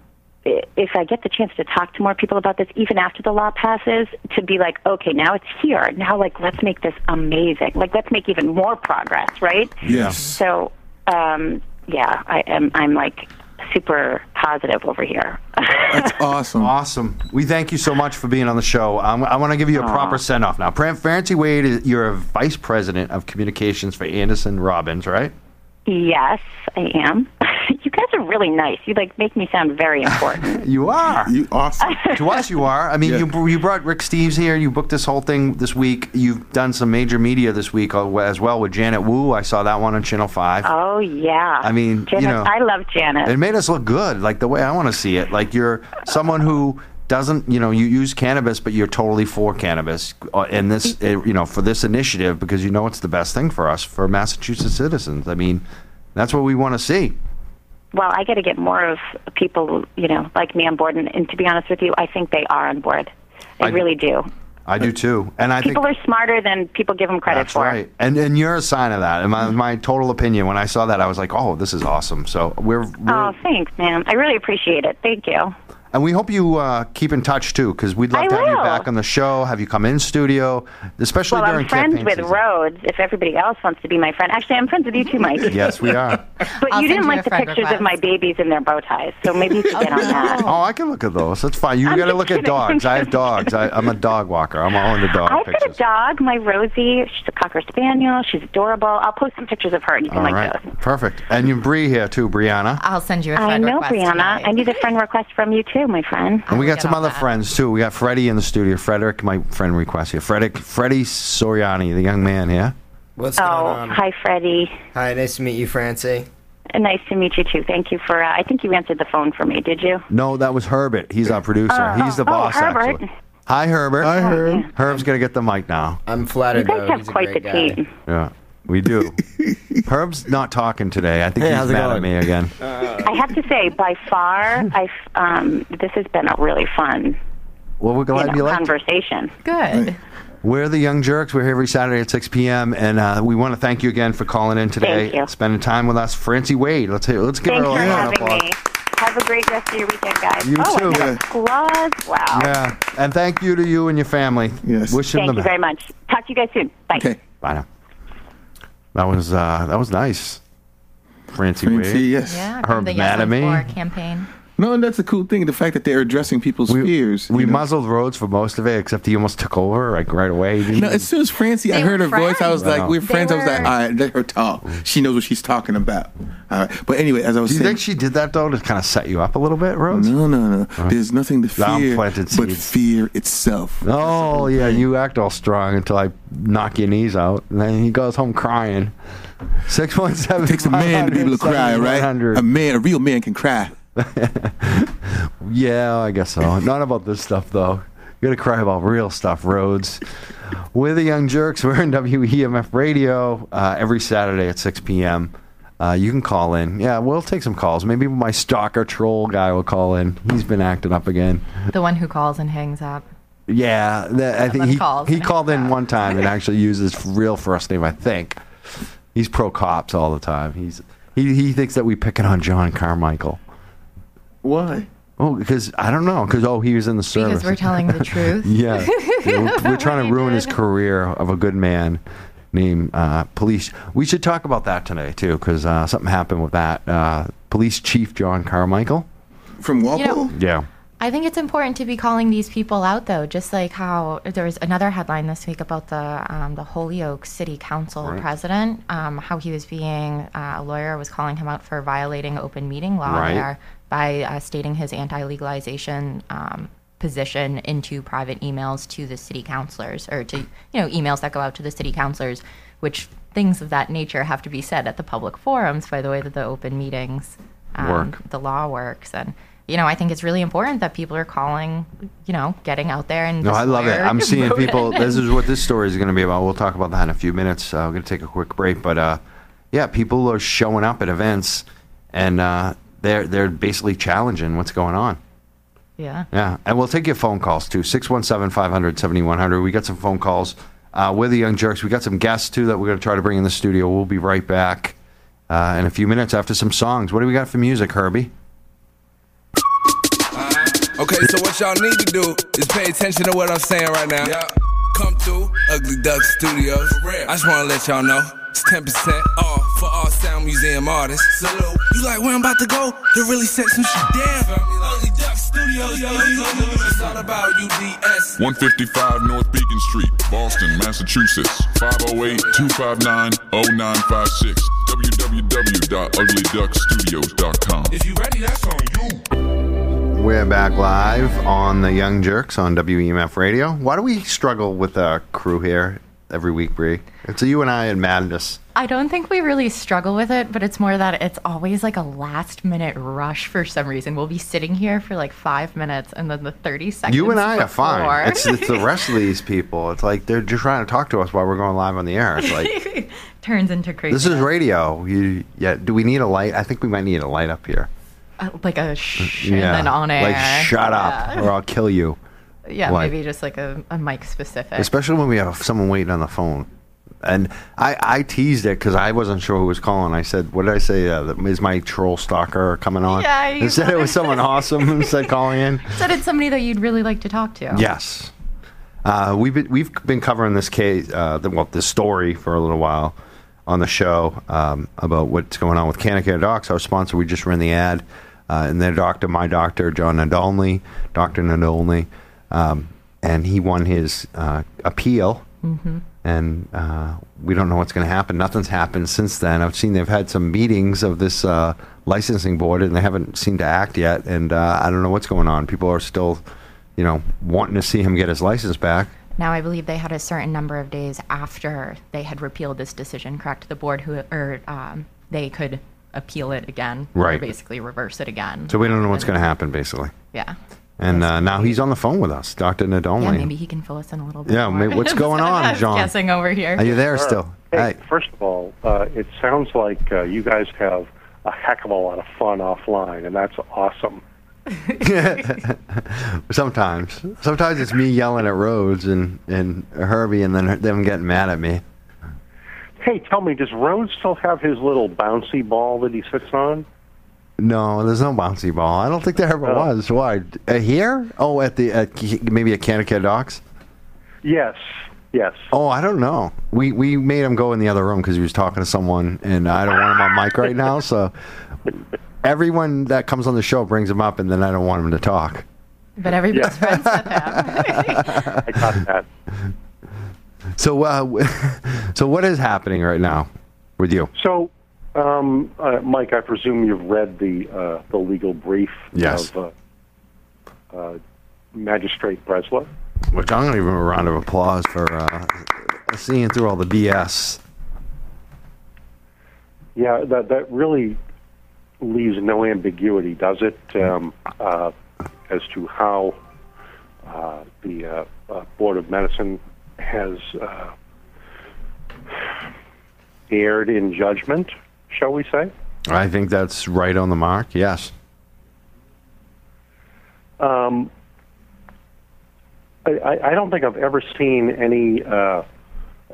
i- if I get the chance to talk to more people about this, even after the law passes, to be like, okay, now it's here. Now, like, let's make this amazing. Like, let's make even more progress, right? Yes. So, um, yeah, I am. I'm like super positive over here. That's (laughs) awesome. Awesome. We thank you so much for being on the show. Um, I want to give you a proper send off now. Fran- Francy Wade, is, you're a vice president of communications for Anderson Robbins, right? Yes, I am. (laughs) you guys are really nice. You like make me sound very important. (laughs) You are. You awesome. (laughs) to us, you are. I mean, Yeah. you you brought Rick Steves here. You booked this whole thing this week. You've done some major media this week as well with Janet Wu. I saw that one on Channel Five. oh yeah. I mean, you know- I love Janet. It made us look good, like the way I want to see it. Like you're someone who doesn't, you know, you use cannabis, but you're totally for cannabis, uh, and this, uh, you know, for this initiative because you know it's the best thing for us, for Massachusetts citizens. I mean, that's what we want to see. well, I got to get more of people, you know, like me on board. And, and to be honest with you, I think they are on board. I, I- really do. I do too, and I People think are smarter than people give them credit that's for. right. And and you're a sign of that. And my, my total opinion when I saw that, I was like, oh, this is awesome. So we're, we're Oh, thanks, man. I really appreciate it. Thank you. And we hope you uh, keep in touch too, because we'd love I to have you back on the show, have you come in studio, especially Well, during I'm friends campaign with season. Rhodes. If everybody else wants to be my friend, actually, I'm friends with you too, Mike. (laughs) Yes, we are. (laughs) But I'll you didn't like the friend pictures of my babies in their bow ties, so maybe you should get on (laughs) that. Oh, I can look at those. That's fine. You I'm got to just look at dogs. I have dogs. I, I'm a dog walker. I'm all into dog I've got a pictures. dog, my Rosie. She's a cocker spaniel. She's adorable. I'll post some pictures of her. and You can All like right, those. perfect. And you Bree here too, Brianna. I'll send you a I friend I know, request Brianna. tonight. I need a friend request from you too, my friend. And we got some other that. friends too. We got Freddie in the studio. Frederick, my friend request here. Frederick, Freddie Soriani, the young man here. What's going Oh, on? hi, Freddie. Hi, nice to meet you, Francy. Uh, Nice to meet you too. Thank you for. Uh, I think you answered the phone for me. Did you? No, that was Herbert. He's our producer. Oh. He's the Oh, boss, Herbert. actually. Hi, Herbert. Hi, Herb. Herb's gonna get the mic now. I'm flattered. You flattered. guys though. have He's a quite the great guy. team. Yeah, we do. Herb's not talking today. I think Hey, he's how's it mad at going? me again. I have to say, by far, I've um, this has been a really fun Well, we're you glad know, you liked it. conversation. Good. We're the Young Jurks. We're here every Saturday at 6 p.m. And uh, we want to thank you again for calling in today, Thank you. spending time with us. Francy Wade, let's hear, let's give Thanks her a for round of having applause. me. Have Have a great rest of your weekend, guys. You oh, too. I Yeah. got gloves. Wow. Yeah, and thank you to you and your family. Yes. Wish them Thank the you best. very much. Talk to you guys soon. Bye. Okay. Bye now. That was uh, that was nice. Francy, Francy, Wade. yes. Yeah, Her from the Yes on Madame. Floor campaign. No, and that's a cool thing. The fact that they're addressing people's We, fears. we know? muzzled Rhodes for most of it, except he almost took over like right away. No, as soon as Francy, I heard her were voice, I was friends. like, "We're They friends." I was like, "All right, let her talk. She knows what she's talking about." All right, but anyway, as I was Do you saying, think she did that though to kind of set you up a little bit, Rhodes? no, no, no. There's nothing to Down fear planted but seeds. fear itself. Oh yeah, you act all strong until I knock your knees out, and then he goes home crying. Six one seven. It takes a man to be able to cry, right? A man, a real man, can cry. (laughs) Yeah, I guess so. Not about this stuff though. You gotta cry about real stuff, Rhodes. We're the Young Jurks. We're in (laughs) WEMF Radio uh, every Saturday at 6 p.m. Uh, you can call in. Yeah, we'll take some calls. Maybe my stalker troll guy will call in. He's been acting up again. The one who calls and hangs up. Yeah, the, I think he, calls he called in up. one time and actually used his real first name. I think he's pro cops all the time. He's he he thinks that we picking on John Carmichael. Why? Oh, because I don't know. Because oh, he was in the service. Because we're telling the (laughs) truth. Yeah, Yeah, (laughs) we're, we're trying to he ruin his career of a good man named uh, police. We should talk about that today too, because uh, something happened with that uh, police chief John Carmichael. From Walpole? know- Yeah, I think it's important to be calling these people out, though. Just like how there was another headline this week about the um, the Holyoke City Council Right. president, um, how he was being uh, a lawyer was calling him out for violating open meeting law Right. there by uh, stating his anti-legalization um, position into private emails to the city councilors or to you know emails that go out to the city councilors, which things of that nature have to be said at the public forums by the way that the open meetings um, Work. the law works and you know i think it's really important that people are calling you know getting out there and no, I love it. I'm seeing people. (laughs) This is what this story is going to be about. We'll talk about that in a few minutes. Uh, we're going to take a quick break, but uh, yeah, people are showing up at events, and uh, they're they're basically challenging what's going on. yeah Yeah, and we'll take your phone calls too. 617 500 7100. We got some phone calls. Uh, we're the Young Jurks. We got some guests too that we're going to try to bring in the studio. We'll be right back uh, in a few minutes after some songs. What do we got for music, Herbie? Okay, so what y'all need to do is pay attention to what I'm saying right now. Yeah. Come through Ugly Duck Studios. I just wanna let y'all know it's 10% off for all Sound Museum artists. Salute. You like where I'm about to go to really set some shit down. Ugly Duck Studios, yo, it's all about UDS. 155 North Beacon Street, Boston, Massachusetts. 508 259 0956. www.uglyduckstudios.com. If you ready, that's on you. We're back live on the Young Jurks on WEMF Radio. Why do we struggle with our crew here every week, Bree? It's you and I and madness. i don't think we really struggle with it but it's more that it's always like a last minute rush for some reason we'll be sitting here for like five minutes and then the 30 seconds You and I are fine. It's, it's the rest of these people. It's like they're just trying to talk to us while we're going live on the air. It's like (laughs) turns into crazy this is radio. You, yeah. Do we need a light? I think we might need a light up here. Uh, like a shh Yeah. and then on air Like shut up, Yeah. or I'll kill you. Yeah Like- maybe just like a, a mic specific Especially when we have someone waiting on the phone. And I, I teased it because I wasn't sure who was calling. I said, "What did I say? Uh, is my troll stalker coming on?" Yeah, you (laughs) Instead, it was someone (laughs) awesome said calling in. (laughs) said it's somebody that you'd really like to talk to Yes, uh, we've been, we've been covering this case, uh, the, well, this story for a little while on the show um, about what's going on with CannaCare Docs. Our sponsor, we just ran the ad, uh, and their doctor, my doctor, John Nadolny, Doctor Nadolny, um, and he won his uh, appeal. And uh, we don't know what's going to happen. Nothing's happened since then. I've seen they've had some meetings of this uh, licensing board, and they haven't seemed to act yet. And uh, I don't know what's going on. People are still, you know, wanting to see him get his license back. Now, I believe they had a certain number of days after they had repealed this decision, correct? The board who, or um, they could appeal it again, or Right. basically reverse it again. So we don't know what's going to happen, basically. Yeah. And uh, now he's on the phone with us, Dr. Nadolny. Yeah, maybe he can fill us in a little bit. Yeah, more. what's (laughs) going on, I'm John? Guessing over here. Are you there still? Hey, Hey. first of all, uh, it sounds like uh, you guys have a heck of a lot of fun offline, and that's awesome. (laughs) Sometimes. Sometimes it's me yelling at Rhodes and, and Herbie, and then them getting mad at me. Hey, tell me, does Rhodes still have his little bouncy ball that he sits on? No, there's no bouncy ball. I don't think there ever was. Why? Uh, here? Oh, at the at, maybe at CannaCare Docs. Yes, yes. Oh, I don't know. We we made him go in the other room because he was talking to someone, and I don't want him on mic right (laughs) now. So everyone that comes on the show brings him up, and then I don't want him to talk. But everybody's Yeah. friends with him. (laughs) I got that. So, uh, (laughs) so what is happening right now with you? So, um, uh, Mike, I presume you've read the uh, the legal brief Yes. of uh, uh, Magistrate Bresler. Which I'm going to give him a round of applause for uh, seeing through all the BS. Yeah, that that really leaves no ambiguity, does it, um, uh, as to how uh, the Board of Medicine has uh, erred in judgment, shall we say? I think that's right on the mark. Yes. Um, I, I don't think I've ever seen any uh,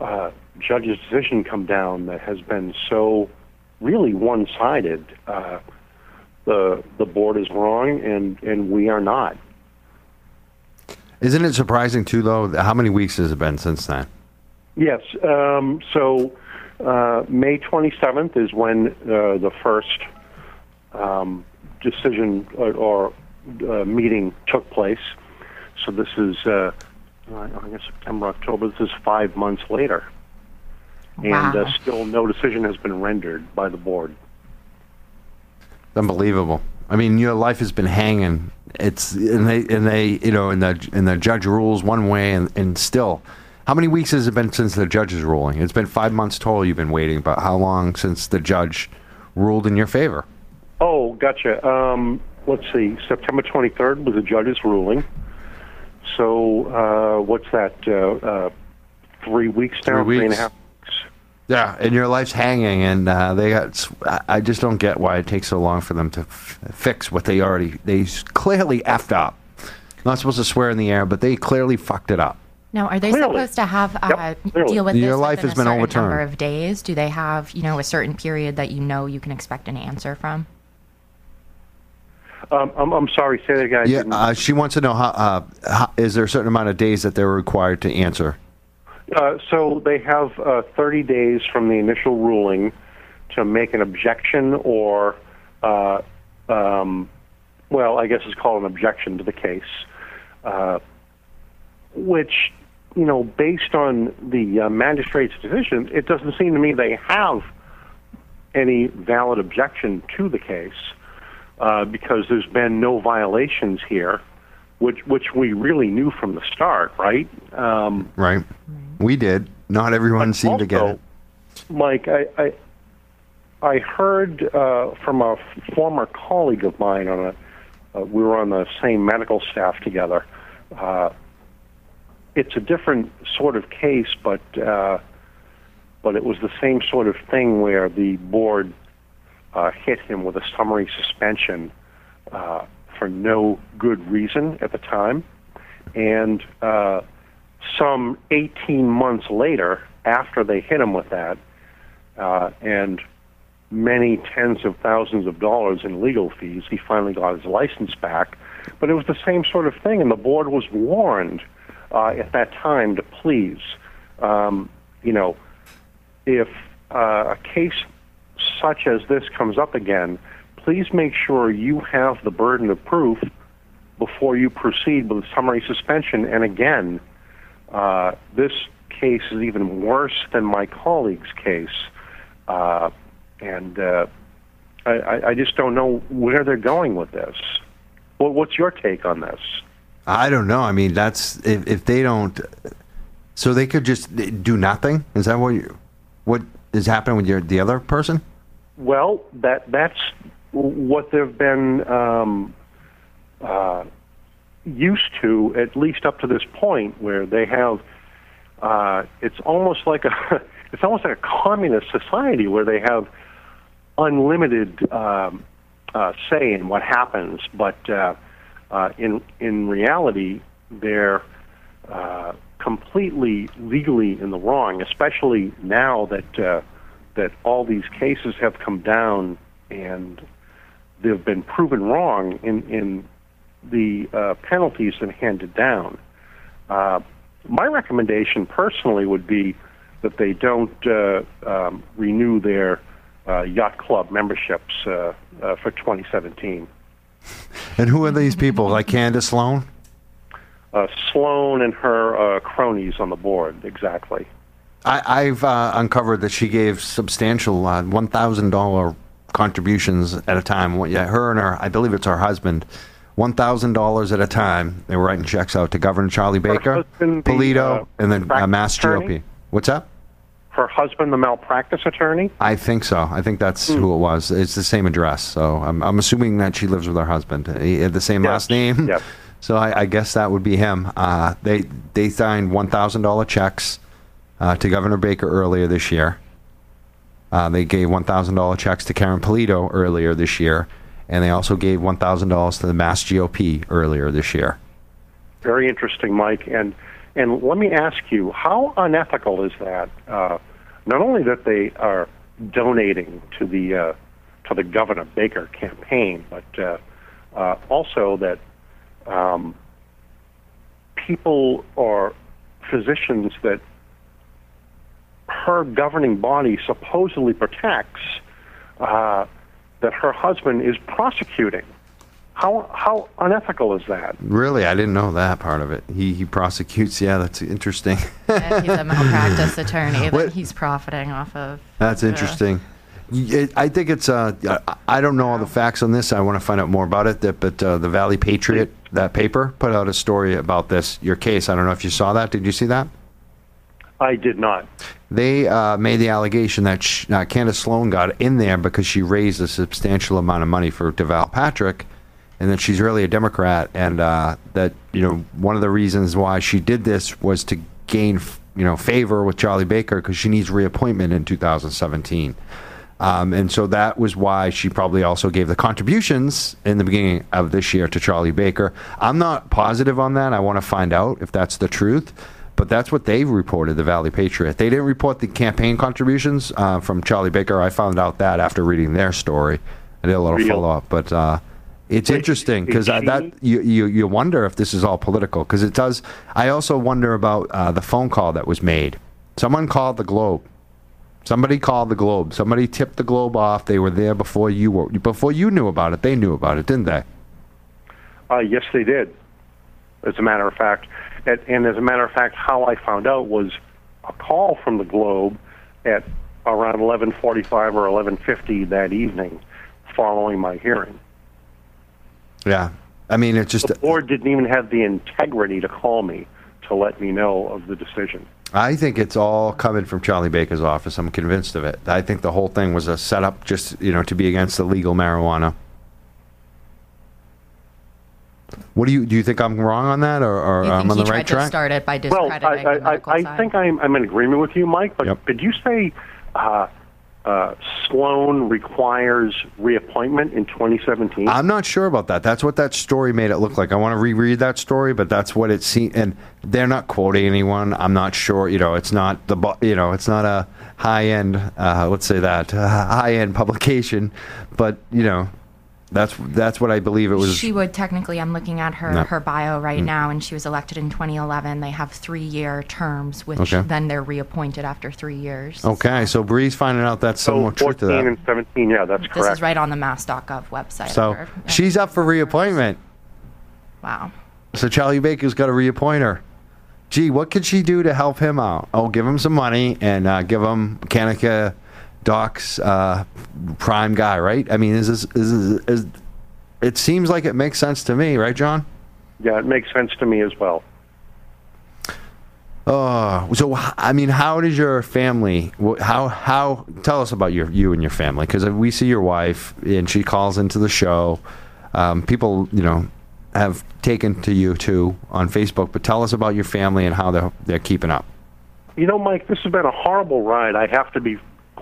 uh, judge's decision come down that has been so really one-sided. Uh, the the board is wrong, and and we are not. Isn't it surprising too, though? How many weeks has it been since then? Yes. Um, so uh, May 27th is when uh, the first um, decision or, or uh, meeting took place. So this is, uh, I guess, September, October. This is five months later. And uh, still no decision has been rendered by the board. Unbelievable. I mean, your life has been hanging. It's and they and they you know and the and the judge rules one way and and still, how many weeks has it been since the judge's ruling? It's been five months total. You've been waiting, but how long since the judge ruled in your favor? Oh, gotcha. Um, let's see. September 23rd was the judge's ruling. So uh, what's that? Uh, uh, three weeks now? Three Three and a weeks. half Yeah, and your life's hanging, and uh, they got. I- just don't get why it takes so long for them to f- fix what they already they clearly effed up. Not supposed to swear in the air, but they clearly fucked it up. Now, are they Clearly. supposed to have uh, clearly. deal with Your this life has a been certain overturned. number of days? Do they have, you know, a certain period that you know you can expect an answer from? Um, I'm, I'm sorry, say that again. Yeah, uh, she wants to know how, uh, how is there a certain amount of days that they're required to answer? Uh, so they have uh, 30 days from the initial ruling to make an objection or, uh, um, well, I guess it's called an objection to the case, uh, which, you know, based on the uh, magistrate's decision, it doesn't seem to me they have any valid objection to the case uh, because there's been no violations here, which which we really knew from the start, right? Um, Right. We did. Not everyone seemed to get it. Mike, I I, I heard uh, from a former colleague of mine on a uh, we were on the same medical staff together. It's a different sort of case, but uh, but it was the same sort of thing where the board uh, hit him with a summary suspension uh, for no good reason at the time, and uh, some 18 months later, after they hit him with that, uh, and many tens of thousands of dollars in legal fees, he finally got his license back. But it was the same sort of thing, and the board was warned uh, at that time to please, um, you know, if uh, a case such as this comes up again, please make sure you have the burden of proof before you proceed with summary suspension. And again, uh, this case is even worse than my colleague's case. Uh, and uh, I- I, just don't know where they're going with this. Well, what's your take on this? I don't know. I mean, that's if, if they don't, so they could just do nothing. Is that what you, what is happening with your the other person? Well, that that's what they've been um, uh, used to, at least up to this point, where they have. Uh, it's almost like a (laughs) it's almost like a communist society where they have unlimited um, uh, say in what happens, but uh, in in reality, they're uh, completely legally in the wrong, especially now that uh, that all these cases have come down and they've been proven wrong in in the uh, penalties and handed down. Uh, my recommendation personally would be that they don't uh, um, renew their uh, yacht club memberships uh, uh, for 2017. And who are these people? Like Candace Sloan? Uh, Sloan and her uh, cronies on the board, exactly. I, I've uh, uncovered that she gave substantial uh, one thousand dollar contributions at a time. What- Yeah, her and her, I believe it's her husband, one thousand dollars at a time. They were writing checks out to Governor Charlie Baker, husband, the, Polito, uh, and then uh, Mass attorney? GOP. What's that? Her husband, the malpractice attorney. I think so. I think that's who it was. It's the same address, so I'm, I'm assuming that she lives with her husband. He had the same Yes, last name. (laughs) So I, I guess that would be him. Uh, they they signed one thousand dollar checks uh, to Governor Baker earlier this year. Uh, they gave one thousand dollar checks to Karen Polito earlier this year, and they also gave one thousand dollars to the Mass GOP earlier this year. Very interesting, Mike. And and let me ask you, how unethical is that? Not only that they are donating to the uh, to the Governor Baker campaign, but uh, uh, also that um, people or physicians that her governing body supposedly protects uh, that her husband is prosecuting. How how unethical is that? Really, I didn't know that part of it. He he prosecutes. Yeah, that's interesting. And he's a malpractice (laughs) attorney that he's profiting off of. That's Yeah. interesting. I think it's. Uh, I- I don't know all the facts on this. I want to find out more about it. That, but uh, the Valley Patriot, that paper, put out a story about this. Your case. I don't know if you saw that. Did you see that? I did not. They uh, made the allegation that sh- uh, Candace Sloan got in there because she raised a substantial amount of money for Deval Patrick, and that she's really a Democrat, and uh, that you know one of the reasons why she did this was to gain you know favor with Charlie Baker because she needs reappointment in 2017. Um, and so that was why she probably also gave the contributions in the beginning of this year to Charlie Baker. I'm not positive on that. I want to find out if that's the truth. But that's what they reported, the Valley Patriot. They didn't report the campaign contributions uh, from Charlie Baker. I found out that after reading their story. I did a little Real. follow up. But uh, it's interesting because that you, you, you wonder if this is all political because it does. I also wonder about uh, the phone call that was made. Someone called the Globe. Somebody called the Globe. Somebody tipped the Globe off. They were there before you were. Before you knew about it, they knew about it, didn't they? Uh, yes, they did. As a matter of fact, and, and as a matter of fact, how I found out was a call from the Globe at around 11:45 or 11:50 that evening, following my hearing. Yeah. I mean, it's just. The board didn't even have the integrity to call me to let me know of the decision. I think it's all coming from Charlie Baker's office. I'm convinced of it. I think the whole thing was a setup just, you know, to be against the legal marijuana. What do you do? You think I'm wrong on that, or, or You I'm think on he the tried right to track? start it by Well, I, discrediting the I, medical I, I side? think I'm, I'm in agreement with you, Mike. But did you say uh, uh, Sloan requires reappointment in 2017? I'm not sure about that. That's what that story made it look like. I want to reread that story, but that's what it seemed. And they're not quoting anyone. I'm not sure. You know, it's not the you know, it's not a high end. Uh, let's say that (laughs) uh, high end publication, but you know, that's that's what I believe it was. She would technically. I'm looking at her No. her bio right Mm. now, and she was elected in 2011. They have three year terms, which Okay. then they're reappointed after three years. Okay, so Bree's finding out that's some more truth to 14 that. and 17, yeah, that's This correct. is right on the mass.gov website. So Or- she's up for reappointment. wow. So Charlie Baker's got to reappoint her. Gee, what could she do to help him out? Oh, give him some money and uh, give him CannaCare Doc's uh, prime guy, right? I mean, is this is, is, is it seems like it makes sense to me, right, John? Yeah, it makes sense to me as well. Oh, so I mean, how does your family? How how tell us about your you and your family? Because we see your wife and she calls into the show. Um, people, you know, have taken to you too on Facebook. But tell us about your family and how they're they're keeping up. You know, Mike, this has been a horrible ride. I have to be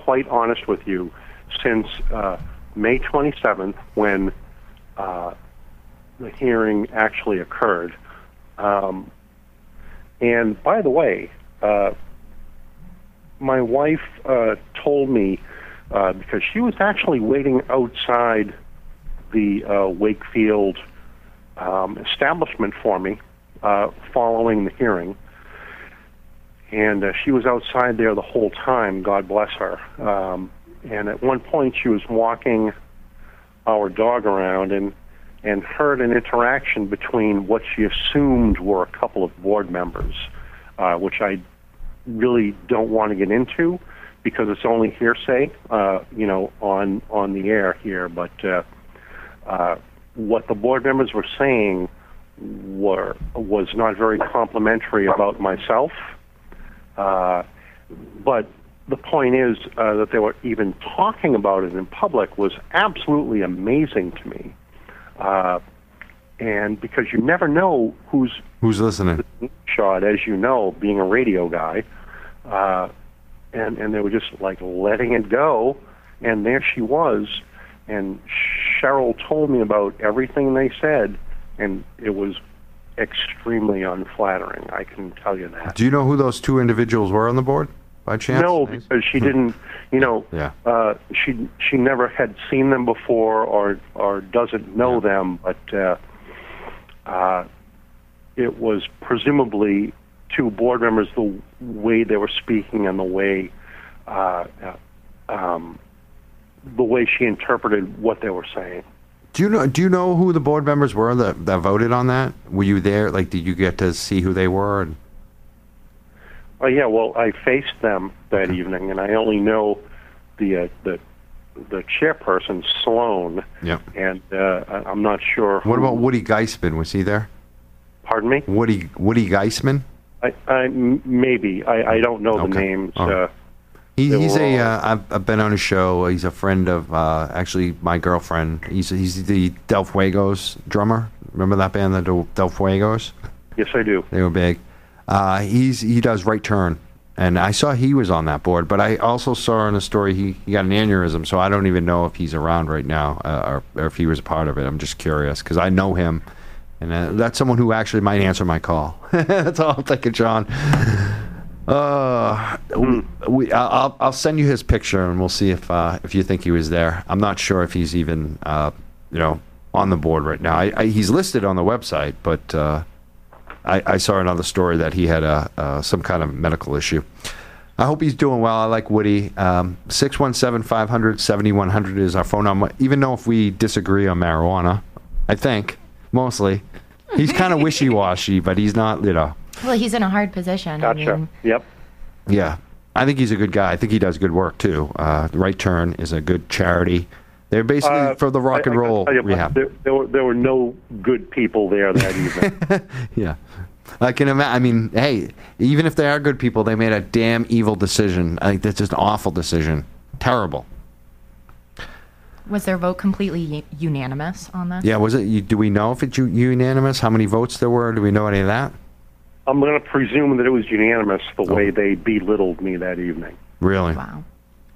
quite honest with you. Since uh, May 27th, when uh, the hearing actually occurred. Um, and by the way, uh, my wife uh, told me uh, because she was actually waiting outside the uh, Wakefield um, establishment for me uh, following the hearing. And uh, she was outside there the whole time, God bless her. Um, and at one point, she was walking our dog around and, and heard an interaction between what she assumed were a couple of board members, uh, which I really don't want to get into because it's only hearsay, uh, you know, on on the air here. But uh, uh, what the board members were saying were was not very complimentary about myself. Uh, but the point is uh, that they were even talking about it in public was absolutely amazing to me. Uh, and because you never know who's Who's listening? shot, as you know, being a radio guy, uh, and and they were just like letting it go, and there she was, and Cheryl told me about everything they said, and it was extremely unflattering. I can tell you that. Do you know who those two individuals were on the board by chance? No, because she didn't. You know, Yeah. uh, she she never had seen them before, or or doesn't know them. But uh, uh, it was presumably two board members the way they were speaking and the way uh, uh, um, the way she interpreted what they were saying. Do you know? Do you know who the board members were that, that voted on that? Were you there? Like, did you get to see who they were? And, Oh yeah, well I faced them that evening, and I only know the uh, the the chairperson Sloan, yeah. and uh, I'm not sure. What who- about Woody Giessmann? Was he there? Pardon me? Woody Woody Giessmann? I, I maybe I, I don't know the names. Right. Uh, He, he's a. all- Uh, I've, I've been on his show. He's a friend of uh, actually my girlfriend. He's he's the Del Fuegos drummer. Remember that band, the Del- Del Fuegos? yes, I do. They were big. Uh, he's he does right turn, and I saw he was on that board. But I also saw in a story he, he got an aneurysm, so I don't even know if he's around right now uh, or, or if he was a part of it. I'm just curious because I know him, and uh, that's someone who actually might answer my call. (laughs) that's all I'm thinking, John. (laughs) Uh, we, we, I'll, I'll send you his picture, and we'll see if uh, if you think he was there. I'm not sure if he's even uh, you know on the board right now. I, I, he's listed on the website, but. Uh, I, I saw another story that he had a uh, some kind of medical issue. I hope he's doing well. I like Woody. Um, 617 500 7100 is our phone number. Even though if we disagree on marijuana, I think, mostly. He's kind of (laughs) wishy washy, but he's not, you know. Well, he's in a hard position. I Gotcha. mean, Yep. Yeah. I think he's a good guy. I think he does good work, too. Uh, right Turn is a good charity. They're basically Uh, for the rock and I gotta roll tell you, rehab. There, there were there were no good people there that evening. (laughs) Yeah. I can imagine. I mean, hey, even if they are good people, they made a damn evil decision. I think that's just an awful decision. Terrible. was their vote completely u- unanimous on this? Yeah, was it? Do we know if it's u- unanimous? How many votes there were? Do we know any of that? I'm going to presume that it was unanimous the way they belittled me that evening. Really? Wow.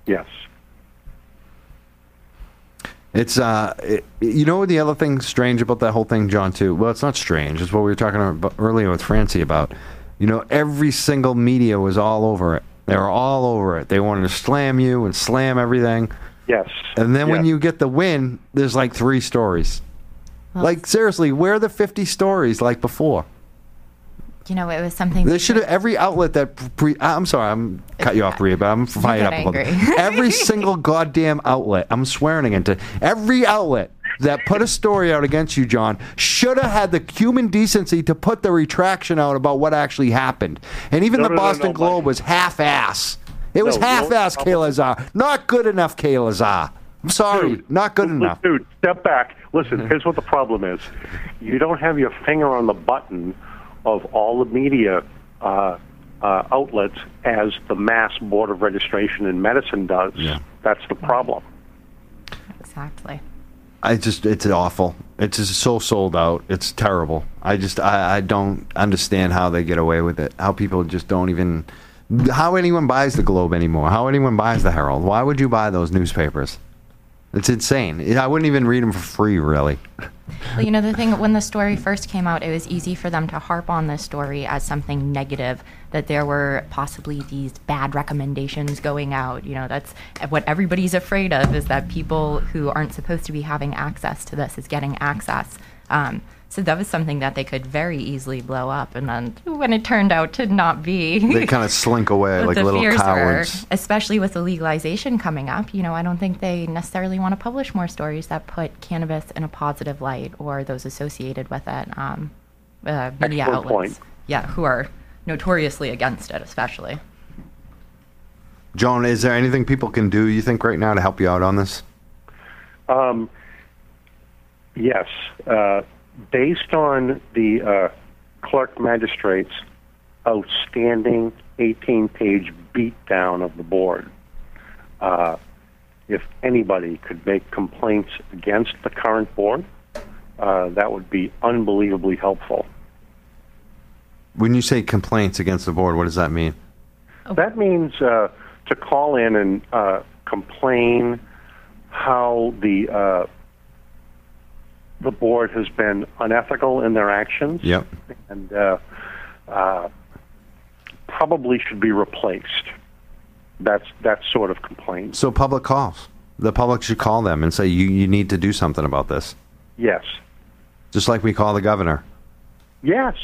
Yes. It's uh, it, you know the other thing strange about that whole thing, John. Too. Well, it's not strange. It's what we were talking about earlier with Francy about. You know, every single media was all over it. They were all over it. They wanted to slam you and slam everything. Yes. And then when you get the win, there's like three stories. like seriously, where are the 50 stories like before? You know, it was something. They should have every outlet that pre. I'm sorry, I'm cut you off, Bria, but I'm fired up about angry. Every (laughs) single goddamn outlet. I'm swearing into every outlet that put a story out against you, John, should have had the human decency to put the retraction out about what actually happened. And even No, the no, no, Boston no, Globe Mike. was half-ass. It was No, no, half-ass, no. Kay Lazar. Not good enough, Kay Lazar. I'm sorry, Dude, not good Look, enough. Dude, step back. Listen, here's what the problem is. You don't have your finger on the button of all the media uh, uh, outlets as the Mass Board of Registration in Medicine does. Yeah. That's the problem. Exactly. I just it's awful. It's just so sold out. It's terrible. I just I, I don't understand how they get away with it. How people just don't even how anyone buys the Globe anymore. How anyone buys the Herald. Why would you buy those newspapers? It's insane. I wouldn't even read them for free, really. Well, you know, the thing, when the story first came out, it was easy for them to harp on this story as something negative, that there were possibly these bad recommendations going out. You know, that's what everybody's afraid of is that people who aren't supposed to be having access to this is getting access. Um, so that was something that they could very easily blow up. And then when it turned out to not be, They kind of slink away (laughs) like little fears were, cowards. especially with the legalization coming up. You know, I don't think they necessarily want to publish more stories that put cannabis in a positive light or those associated with it. Um, uh, media Excellent outlets, point. yeah, who are notoriously against it, especially. Joan, is there anything people can do, you think, right now to help you out on this? Um, yes. Uh, based on the uh, clerk magistrate's outstanding 18 page beatdown of the board, uh, if anybody could make complaints against the current board, uh, that would be unbelievably helpful. When you say complaints against the board, what does that mean? That means uh, to call in and uh, complain how the uh, the board has been unethical in their actions Yep. and uh, uh, probably should be replaced. That's that sort of complaint. So public calls. The public should call them and say, you, you need to do something about this. Yes. Just like we call the governor. Yes.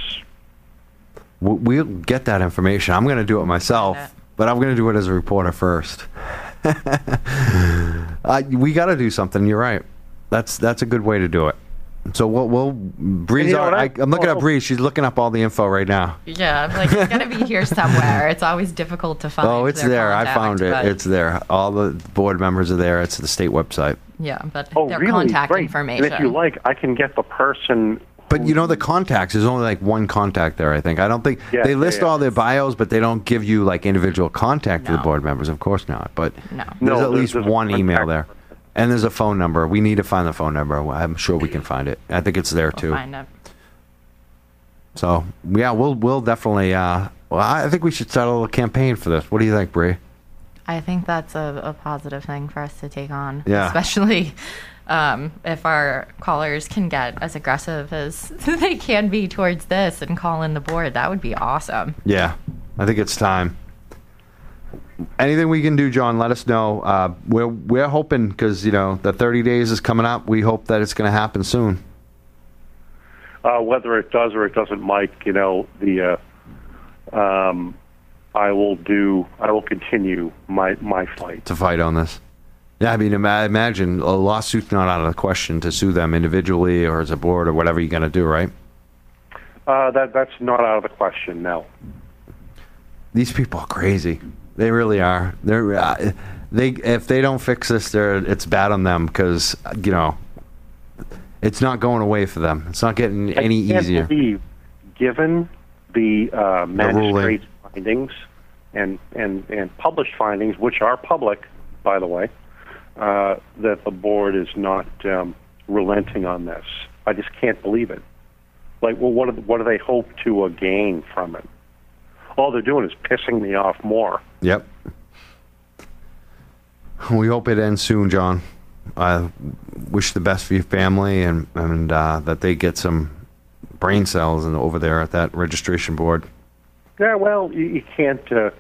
W- We'll get that information. I'm going to do it myself, but I'm going to do it as a reporter first. (laughs) uh, we got to do something. You're right. That's that's a good way to do it. So we'll, we'll Breeze. you know are- I- I, I'm looking at also- Breeze. She's looking up all the info right now. Yeah, I'm like it's gonna be (laughs) here somewhere. It's always difficult to find. oh, it's their there. I found it. It's there. All the board members are there. It's the state website. yeah, but Oh, their really? contact Great. information. And if you like, I can get the person. But you know the contacts. There's only like one contact there. I think. I don't think Yeah, they list yeah. all their bios, but they don't give you like individual contact to the board members. Of course not. But No. there's No, at there's- least there's one email there, person. And there's a phone number. We need to find the phone number. I'm sure we can find it. I think it's there We'll too. find it. So yeah, we'll we'll definitely. Uh, well, I think we should start a little campaign for this. What do you think, Bree? I think that's a, a positive thing for us to take on. Yeah. Especially um, if our callers can get as aggressive as (laughs) they can be towards this and call in the board. That would be awesome. Yeah, I think it's time. Anything we can do, John, let us know. Uh, we're we're hoping because you know the 30 days is coming up. We hope that it's going to happen soon. Uh, whether it does or it doesn't, Mike, you know the. Uh, um, I will do. I will continue my my fight. to fight on this. Yeah, I mean, ima- imagine a lawsuit's not out of the question to sue them individually or as a board or whatever you're going to do, right? Uh, that that's not out of the question. No. These people are crazy. They really are. They're uh, they if they don't fix this, they're it's bad on them because you know it's not going away for them. It's not getting any I can't easier. believe, given the uh, magistrate's findings and, and, and published findings, which are public, by the way, uh, that the board is not um, relenting on this. I just can't believe it. Like, well, what do, what do they hope to uh, gain from it? All they're doing is pissing me off more. Yep. We hope it ends soon, John. I wish the best for your family and and uh, that they get some brain cells and over there at that registration board. Yeah, well, you, you can't uh,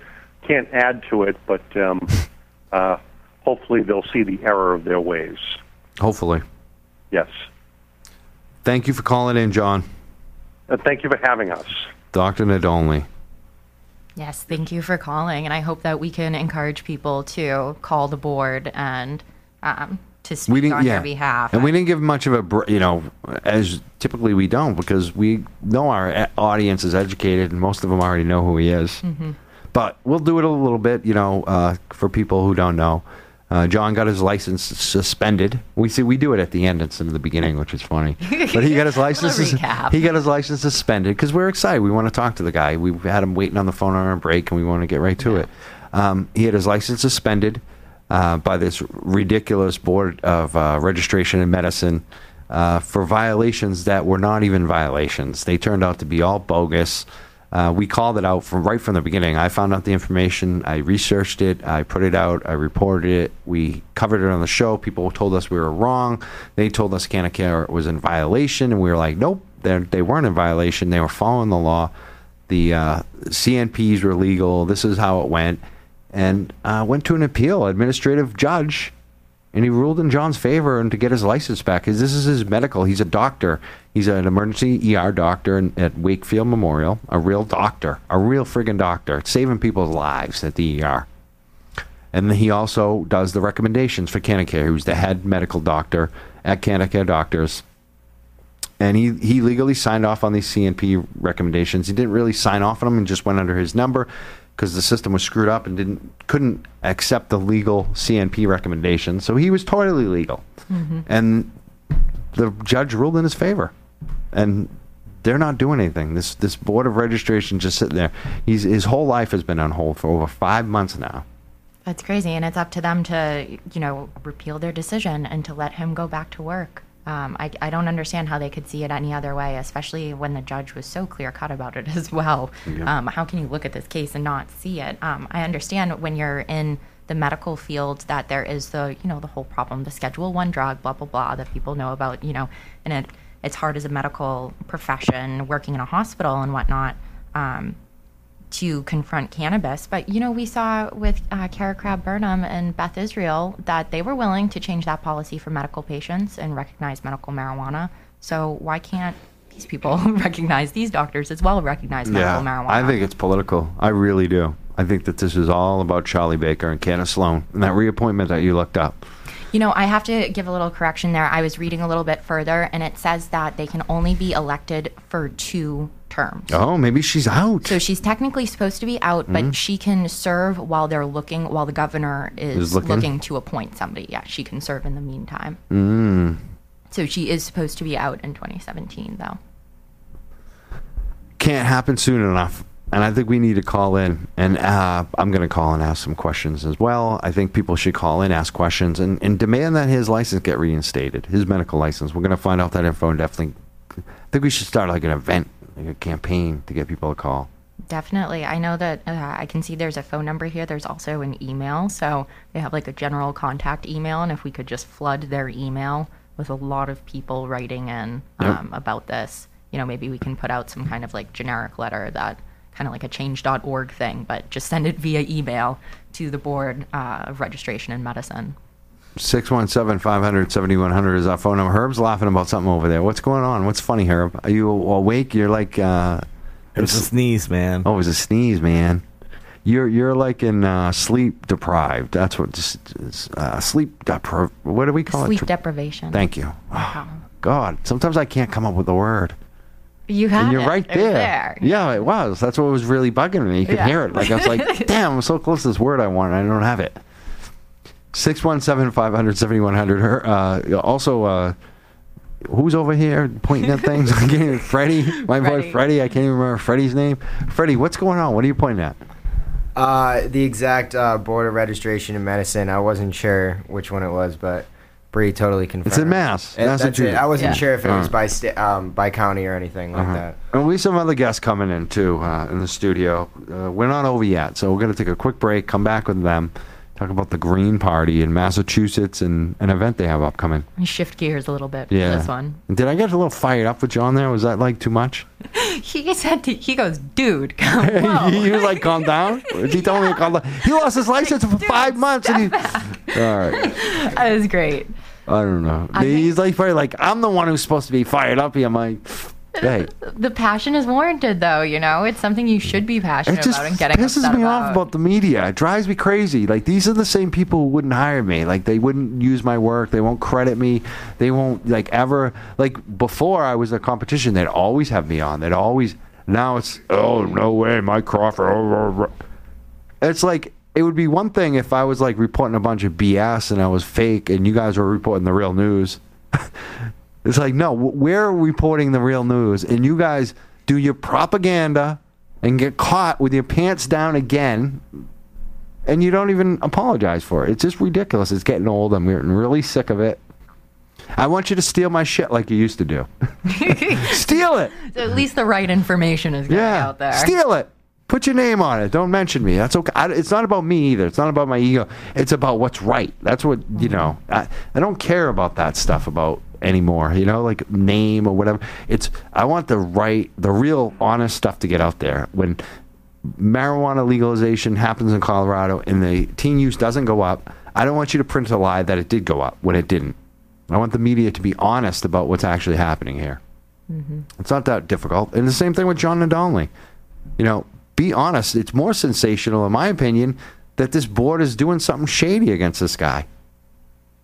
can't add to it, but um, (laughs) uh, hopefully they'll see the error of their ways. Hopefully. Yes. Thank you for calling in, John. Uh, thank you for having us. Dr. Nadolny. Yes, thank you for calling, and I hope that we can encourage people to call the board and um, to speak We didn't, on yeah, their behalf. and we didn't give much of a, br- you know, as typically we don't because we know our audience is educated and most of them already know who he is. Mhm. But we'll do it a little bit, you know, uh, for people who don't know. Uh, John got his license suspended. We see we do it at the end instead of the beginning, which is funny. But he got his (laughs) license. sus- recap. He got his license suspended because we're excited. We want to talk to the guy. We had him waiting on the phone on our break, and we want to get right to it. Um, he had his license suspended uh, by this ridiculous board of uh, registration and medicine uh, for violations that were not even violations. They turned out to be all bogus. Uh, we called it out from right from the beginning. I found out the information. I researched it. I put it out. I reported it. We covered it on the show. People told us we were wrong. They told us CannaCare was in violation, and we were like, nope, they're- weren't in violation. They were following the law. The uh, CNPs were legal. This is how it went, and uh, went to an appeal. Administrative judge and he ruled in John's favor and to get his license back. 'Cause This is his medical. He's a doctor. He's an emergency ER doctor in, at Wakefield Memorial. A real doctor, a real friggin' doctor, saving people's lives at the ER. And then he also does the recommendations for CannaCare. Who's the head medical doctor at CannaCare Doctors. And he, he legally signed off on these CNP recommendations. He didn't really sign off on them and just went under his number because the system was screwed up and didn't couldn't accept the legal CNP recommendations. So he was totally legal. Mhm. And the judge ruled in his favor. And they're not doing anything. This this board of registration just sitting there. He's his whole life has been on hold for over five months now. That's crazy, and it's up to them to, you know, repeal their decision and to let him go back to work. Um, I, I don't understand how they could see it any other way, especially when the judge was so clear cut about it (laughs) as well. Yeah. Um, how can you look at this case and not see it? Um, I understand when you're in the medical field that there is the, you know, the whole problem, the Schedule One drug, blah blah blah, that people know about, you know, and it it's hard as a medical profession working in a hospital and whatnot. Um, to confront cannabis. But you know, we saw with uh, Kara Crab Burnham and Beth Israel that they were willing to change that policy for medical patients and recognize medical marijuana. So why can't these people (laughs) recognize these doctors as well recognize medical marijuana? I think it's political. I really do. I think that this is all about Charlie Baker and Candace Sloane and that reappointment that you looked up. You know, I have to give a little correction there. I was reading a little bit further, and it says that they can only be elected for two terms. Oh, maybe she's out. So she's technically supposed to be out, but she can serve while they're looking, while the governor is, Is looking? looking. to appoint somebody. Yeah, she can serve in the meantime. Mm. So she is supposed to be out in 2017, though. Can't happen soon enough. And I think we need to call in. And uh, I'm going to call and ask some questions as well. I think people should call in, ask questions, and, and demand that his license get reinstated, his medical license. We're going to find out that info and definitely. I think we should start like an event, like a campaign to get people to call. Definitely. I know that uh, I can see there's a phone number here. There's also an email. So they have like a general contact email. And if we could just flood their email with a lot of people writing in Yep. um, about this, you know, maybe we can put out some kind of like generic letter that kind of like a change.org thing, but just send it via email to the Board uh, of Registration in Medicine. 617 500 7100 is our phone number. Herb's laughing about something over there. What's going on? What's funny, Herb? Are you awake? You're like. Uh, It was a sneeze, man. Oh, it was a sneeze, man. You're you're like in uh, sleep deprived. That's what just uh, sleep depri- What do we call Sleep it? deprivation. Thank you. Oh, God, sometimes I can't come up with a word. You have and you're it. right there. there. Yeah, it was. That's what was really bugging me. You could Yeah. hear it. Like I was like, (laughs) damn, I'm so close to this word I want. and I don't have it. 617 500 7100. Uh, Also, uh, who's over here pointing at things? (laughs) I can't Freddie. My boy Freddie. Freddie. I can't even remember Freddie's name. Freddie, what's going on? What are you pointing at? Uh, the exact uh, board of registration in medicine. I wasn't sure which one it was, but Bree totally confirmed. It's in Mass, It- that's it. Massachusetts. I wasn't Yeah. sure if it was by sta- um, by county or anything like Uh-huh. that. And we have some other guests coming in too uh, in the studio. Uh, we're not over yet, so we're going to take a quick break, come back with them, talk about the Green Party in Massachusetts and an event they have upcoming. Shift gears a little bit Yeah. for this one. Did I get a little fired up with John there? Was that like too much? (laughs) He said, to, he goes, dude, come (laughs) he was like, calm down. (laughs) He told me to calm down. He lost his license for five months. And he, all right. That was great. I don't know. He's like probably like I'm the one who's supposed to be fired up. here. I'm like, hey, (laughs) The passion is warranted, though. You know, it's something you should be passionate it just about and getting pisses upset me about. off about the media. It drives me crazy. Like these are the same people who wouldn't hire me. Like they wouldn't use my work. They won't credit me. They won't like ever. Like before I was a competition, they'd always have me on. They'd always. Now it's oh no way, Mike Crawford. oh, oh, oh." It's like it would be one thing if I was like reporting a bunch of BS and I was fake, and you guys were reporting the real news. (laughs) it's like no, we're reporting the real news, and you guys do your propaganda and get caught with your pants down again, and you don't even apologize for it. It's just ridiculous. It's getting old. I'm getting really sick of it. I want you to steal my shit like you used to do. (laughs) steal it. (laughs) So at least the right information is getting Yeah. out there. Steal it. Put your name on it. Don't mention me. That's okay. I, it's not about me either. It's not about my ego. It's about what's right. That's what you know. I, I don't care about that stuff about anymore. You know, like name or whatever. It's I want the right, the real, honest stuff to get out there. When marijuana legalization happens in Colorado and the teen use doesn't go up, I don't want you to print a lie that it did go up when it didn't. I want the media to be honest about what's actually happening here. Mm-hmm. It's not that difficult. And the same thing with John Nadolny. You know, be honest. It's more sensational, in my opinion, that this board is doing something shady against this guy.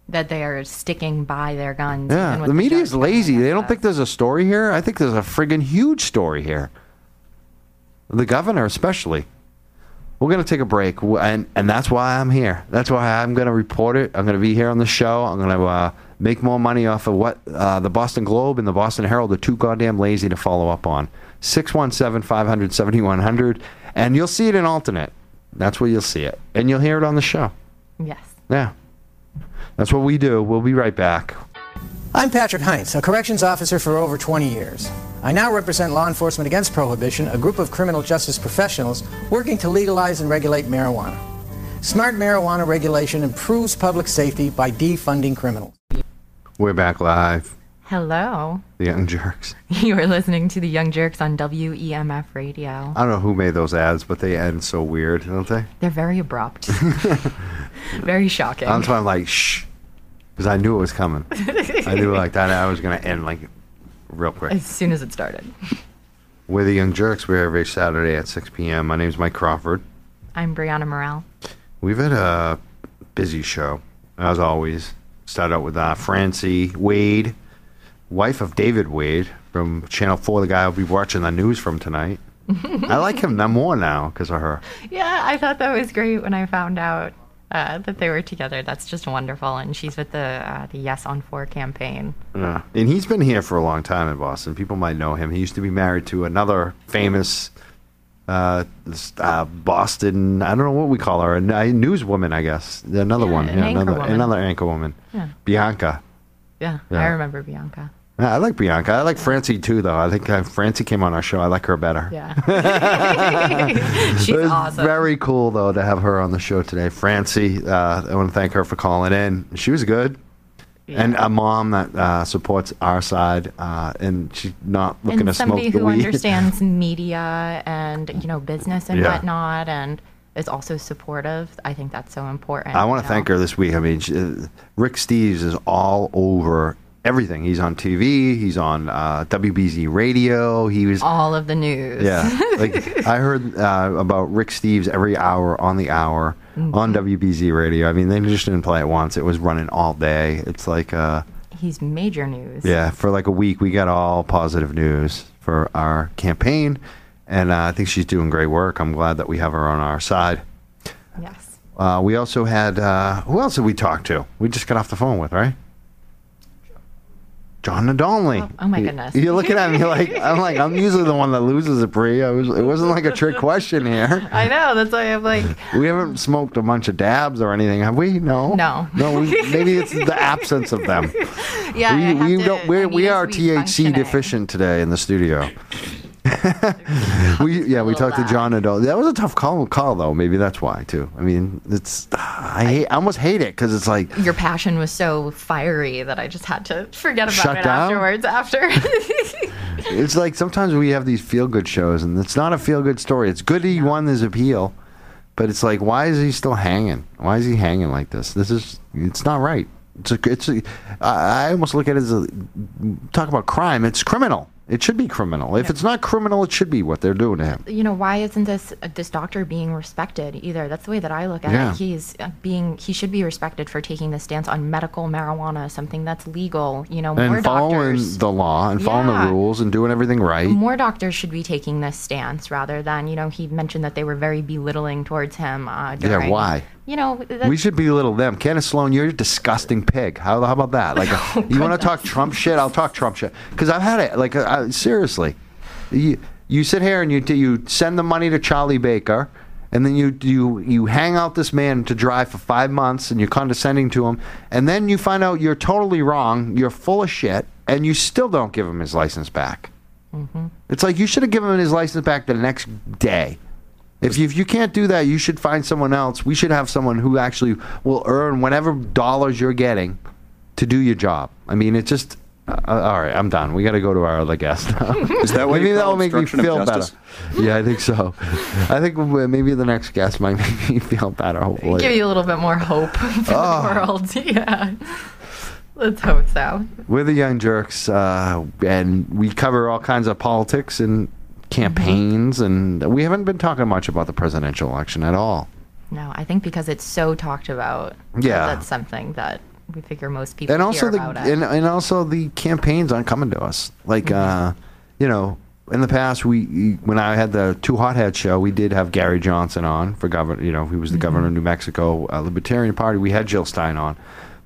that they are sticking by their guns. Yeah, the media is lazy. They don't think there's a story here. I think there's a friggin' huge story here. The governor, especially. We're gonna take a break, and and that's why I'm here. That's why I'm gonna report it. I'm gonna be here on the show. I'm gonna uh, make more money off of what uh, the Boston Globe and the Boston Herald are too goddamn lazy to follow up on. 617-500-7100, and you'll see it in alternate. That's where you'll see it, and you'll hear it on the show. Yes. Yeah, that's what we do. We'll be right back. I'm Patrick Heinz, a corrections officer for over 20 years. I now represent Law Enforcement Against Prohibition, a group of criminal justice professionals working to legalize and regulate marijuana. Smart marijuana regulation improves public safety by defunding criminals. We're back live. Hello. The Young Jurks. (laughs) You are listening to the Young Jurks on WEMF radio. I don't know who made those ads, but they end so weird, don't they? They're very abrupt. (laughs) very shocking. That's why I'm like, shh, because I knew it was coming. I knew like that. I was gonna end like real quick. As soon as it started. We're the Young Jurks. We're every Saturday at 6 p.m. My name is Mike Crawford. I'm Brianna Morel. We've had a busy show, as always. Start out with uh, Francy Wade, wife of David Wade from Channel 4, the guy I'll be watching the news from tonight. (laughs) I like him no more now because of her. Yeah, I thought that was great when I found out uh, that they were together. That's just wonderful. And she's with the uh, the Yes on Four campaign. Yeah. And he's been here for a long time in Boston. People might know him. He used to be married to another famous uh, uh, Boston, I don't know what we call her, a newswoman, I guess. Another Yeah, one. an yeah, anchor another, woman. another anchor woman. Yeah. Bianca. Yeah, Yeah. I remember Bianca. Yeah, I like Bianca. I like Francy too, though. I think uh, Francy came on our show. I like her better. Yeah. (laughs) (laughs) She's awesome. very cool, though, to have her on the show today. Francy, uh, I want to thank her for calling in. She was good. And a mom that uh, supports our side, uh, and she's not looking and to smoke somebody who understands (laughs) media and you know business and Yeah. whatnot, and is also supportive. I think that's so important. I want you to know. thank her this week. I mean, she, uh, Rick Steves is all over everything. He's on TV. He's on uh, WBZ Radio. He was all of the news. Yeah, (laughs) like I heard uh, about Rick Steves every hour on the hour on WBZ Radio. I mean, they just didn't play it once. It was running all day. It's like, uh, He's major news. yeah, for like a week, we got all positive news for our campaign, and uh, I think she's doing great work. I'm glad that we have her on our side. Yes. Uh, we also had uh, who else did we talk to? We just got off the phone with right. John Nadolny. Oh, my goodness. You're looking at me like I'm like I'm usually the one that loses it, Bree. I was, it wasn't like a trick question here. (laughs) I know. That's why I'm like, We haven't smoked a bunch of dabs or anything, have we? No. No. No. We, maybe it's the absence of them. (laughs) yeah. We we to- don't. We're, we are it to be THC functioning. deficient today in the studio. (laughs) we yeah we talked to John Nadol. That was a tough call call though. Maybe that's why too. I mean, it's I hate, I almost hate it because it's like Your passion was so fiery that I just had to forget about it down? afterwards. After. (laughs) it's like sometimes we have these feel good shows and it's not a feel good story. It's good he won his appeal, but it's like why is he still hanging? Why is he hanging like this? This is it's not right. It's a, it's a, I I almost look at it as a talk about crime. It's criminal. It should be criminal. If it's not criminal, it should be what they're doing to him. you know why isn't this this doctor being respected either that's the way that i look at Yeah. it he's uh, being he should be respected for taking the stance on medical marijuana something that's legal you know more And following doctors the law and following Yeah. the rules and doing everything right. more doctors should be taking this stance rather than you know he mentioned that they were very belittling towards him uh, Yeah, why? You know We should belittle them. Candace Sloane, you're a disgusting pig. How, how about that? Like, (laughs) Oh, you want to talk Trump shit? I'll talk Trump shit. Because I've had it. Like, uh, seriously, you, you sit here and you you send the money to Charlie Baker, and then you you you hang out this man to dry for five months, and you're condescending to him, and then you find out you're totally wrong, you're full of shit, and you still don't give him his license back. It's like you should have given him his license back the next day. If you, if you can't do that, you should find someone else. We should have someone who actually will earn whatever dollars you're getting to do your job. I mean, it's just. Uh, all right, I'm done. We got to go to our other guest now. Is that why (laughs) maybe you that will make me feel better? Yeah, I think so. I think maybe the next guest might (laughs) make me feel better. Hopefully, Give you a little bit more hope (laughs) for Oh. the world. Yeah. Let's hope so. We're the Young Jurks, uh, and we cover all kinds of politics and campaigns, and we haven't been talking much about the presidential election at all. No, I think because it's so talked about. Yeah. That's something that we figure most people and also the about it. and, and also the campaigns aren't coming to us. Like, uh, you know, in the past, we when I had the Two Hothead show, we did have Gary Johnson on for governor. You know, he was the governor of New Mexico, uh, Libertarian Party. We had Jill Stein on,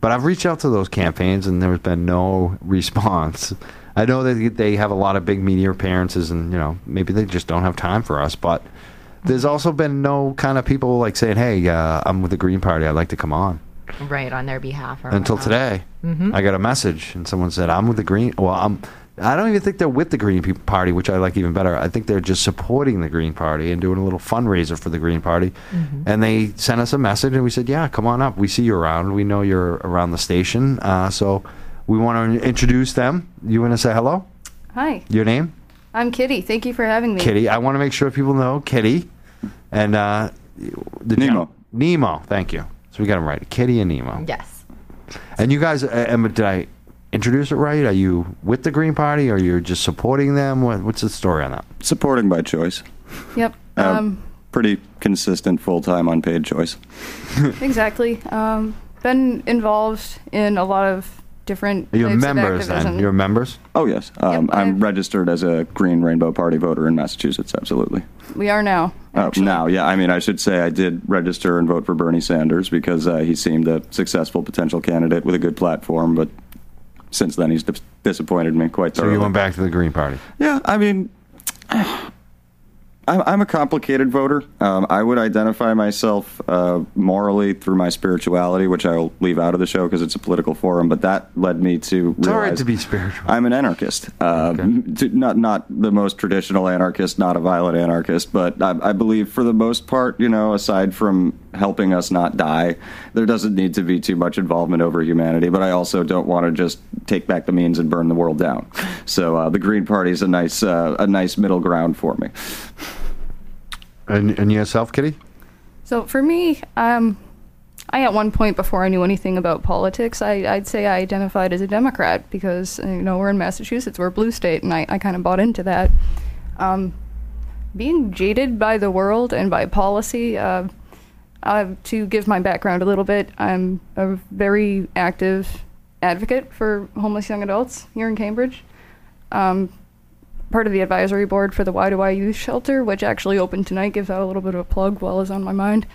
but I've reached out to those campaigns, and there's been no (laughs) response. I know that they have a lot of big media appearances, and you know, maybe they just don't have time for us, but. There's also been no kind of people like saying, "Hey, uh, I'm with the Green Party. I'd like to come on." right on their behalf. Or until whatnot. today. Mhm. I got a message and someone said, "I'm with the Green." Well, I'm. I don't even think they're with the Green Party, which I like even better. I think they're just supporting the Green Party and doing a little fundraiser for the Green Party. And they sent us a message, and we said, "Yeah, come on up. We see you around. We know you're around the station, uh, so we want to introduce them. You want to say hello? Hi, Your name? I'm Kitty. Thank you for having me. Kitty. I want to make sure people know Kitty, and uh, the Nemo. Nemo. Thank you. So we got them right. Kitty and Nemo. Yes. And you guys, uh, Emma, did I introduce it right? Are you with the Green Party, or you're just supporting them? What, what's the story on that? Supporting by choice. Yep. Uh, Um, pretty consistent, full time, unpaid choice. (laughs) exactly. Um, been involved in a lot of different. You're types of members then? activism. You're members? Oh, yes. Um, I'm registered as a Green Rainbow Party voter in Massachusetts, absolutely. We are now. Uh, now, yeah, I mean, I should say I did register and vote for Bernie Sanders because uh, he seemed a successful potential candidate with a good platform, but since then he's dis- disappointed me quite So thoroughly. you went back to the Green Party. Yeah, I mean, I'm, I'm a complicated voter. Um, I would identify myself uh, morally through my spirituality, which I'll leave out of the show because it's a political forum. But that led me to It's all right to be spiritual. I'm an anarchist. Uh, to- not not the most traditional anarchist, not a violent anarchist, but I, I believe for the most part, you know, aside from helping us not die, there doesn't need to be too much involvement over humanity. But I also don't want to just take back the means and burn the world down. So uh, the Green Party is a nice uh, a nice middle ground for me. And, and yourself, Kitty? So for me, um, I at one point before I knew anything about politics, I, I'd say I identified as a Democrat because uh, you know we're in Massachusetts, we're a blue state, and I, I kind of bought into that. Um, being jaded by the world and by policy. Uh, uh, to give my background a little bit, I'm a very active advocate for homeless young adults here in Cambridge. Um, part of the advisory board for the Y to Y Youth Shelter, which actually opened tonight. Gives out a little bit of a plug while it's on my mind.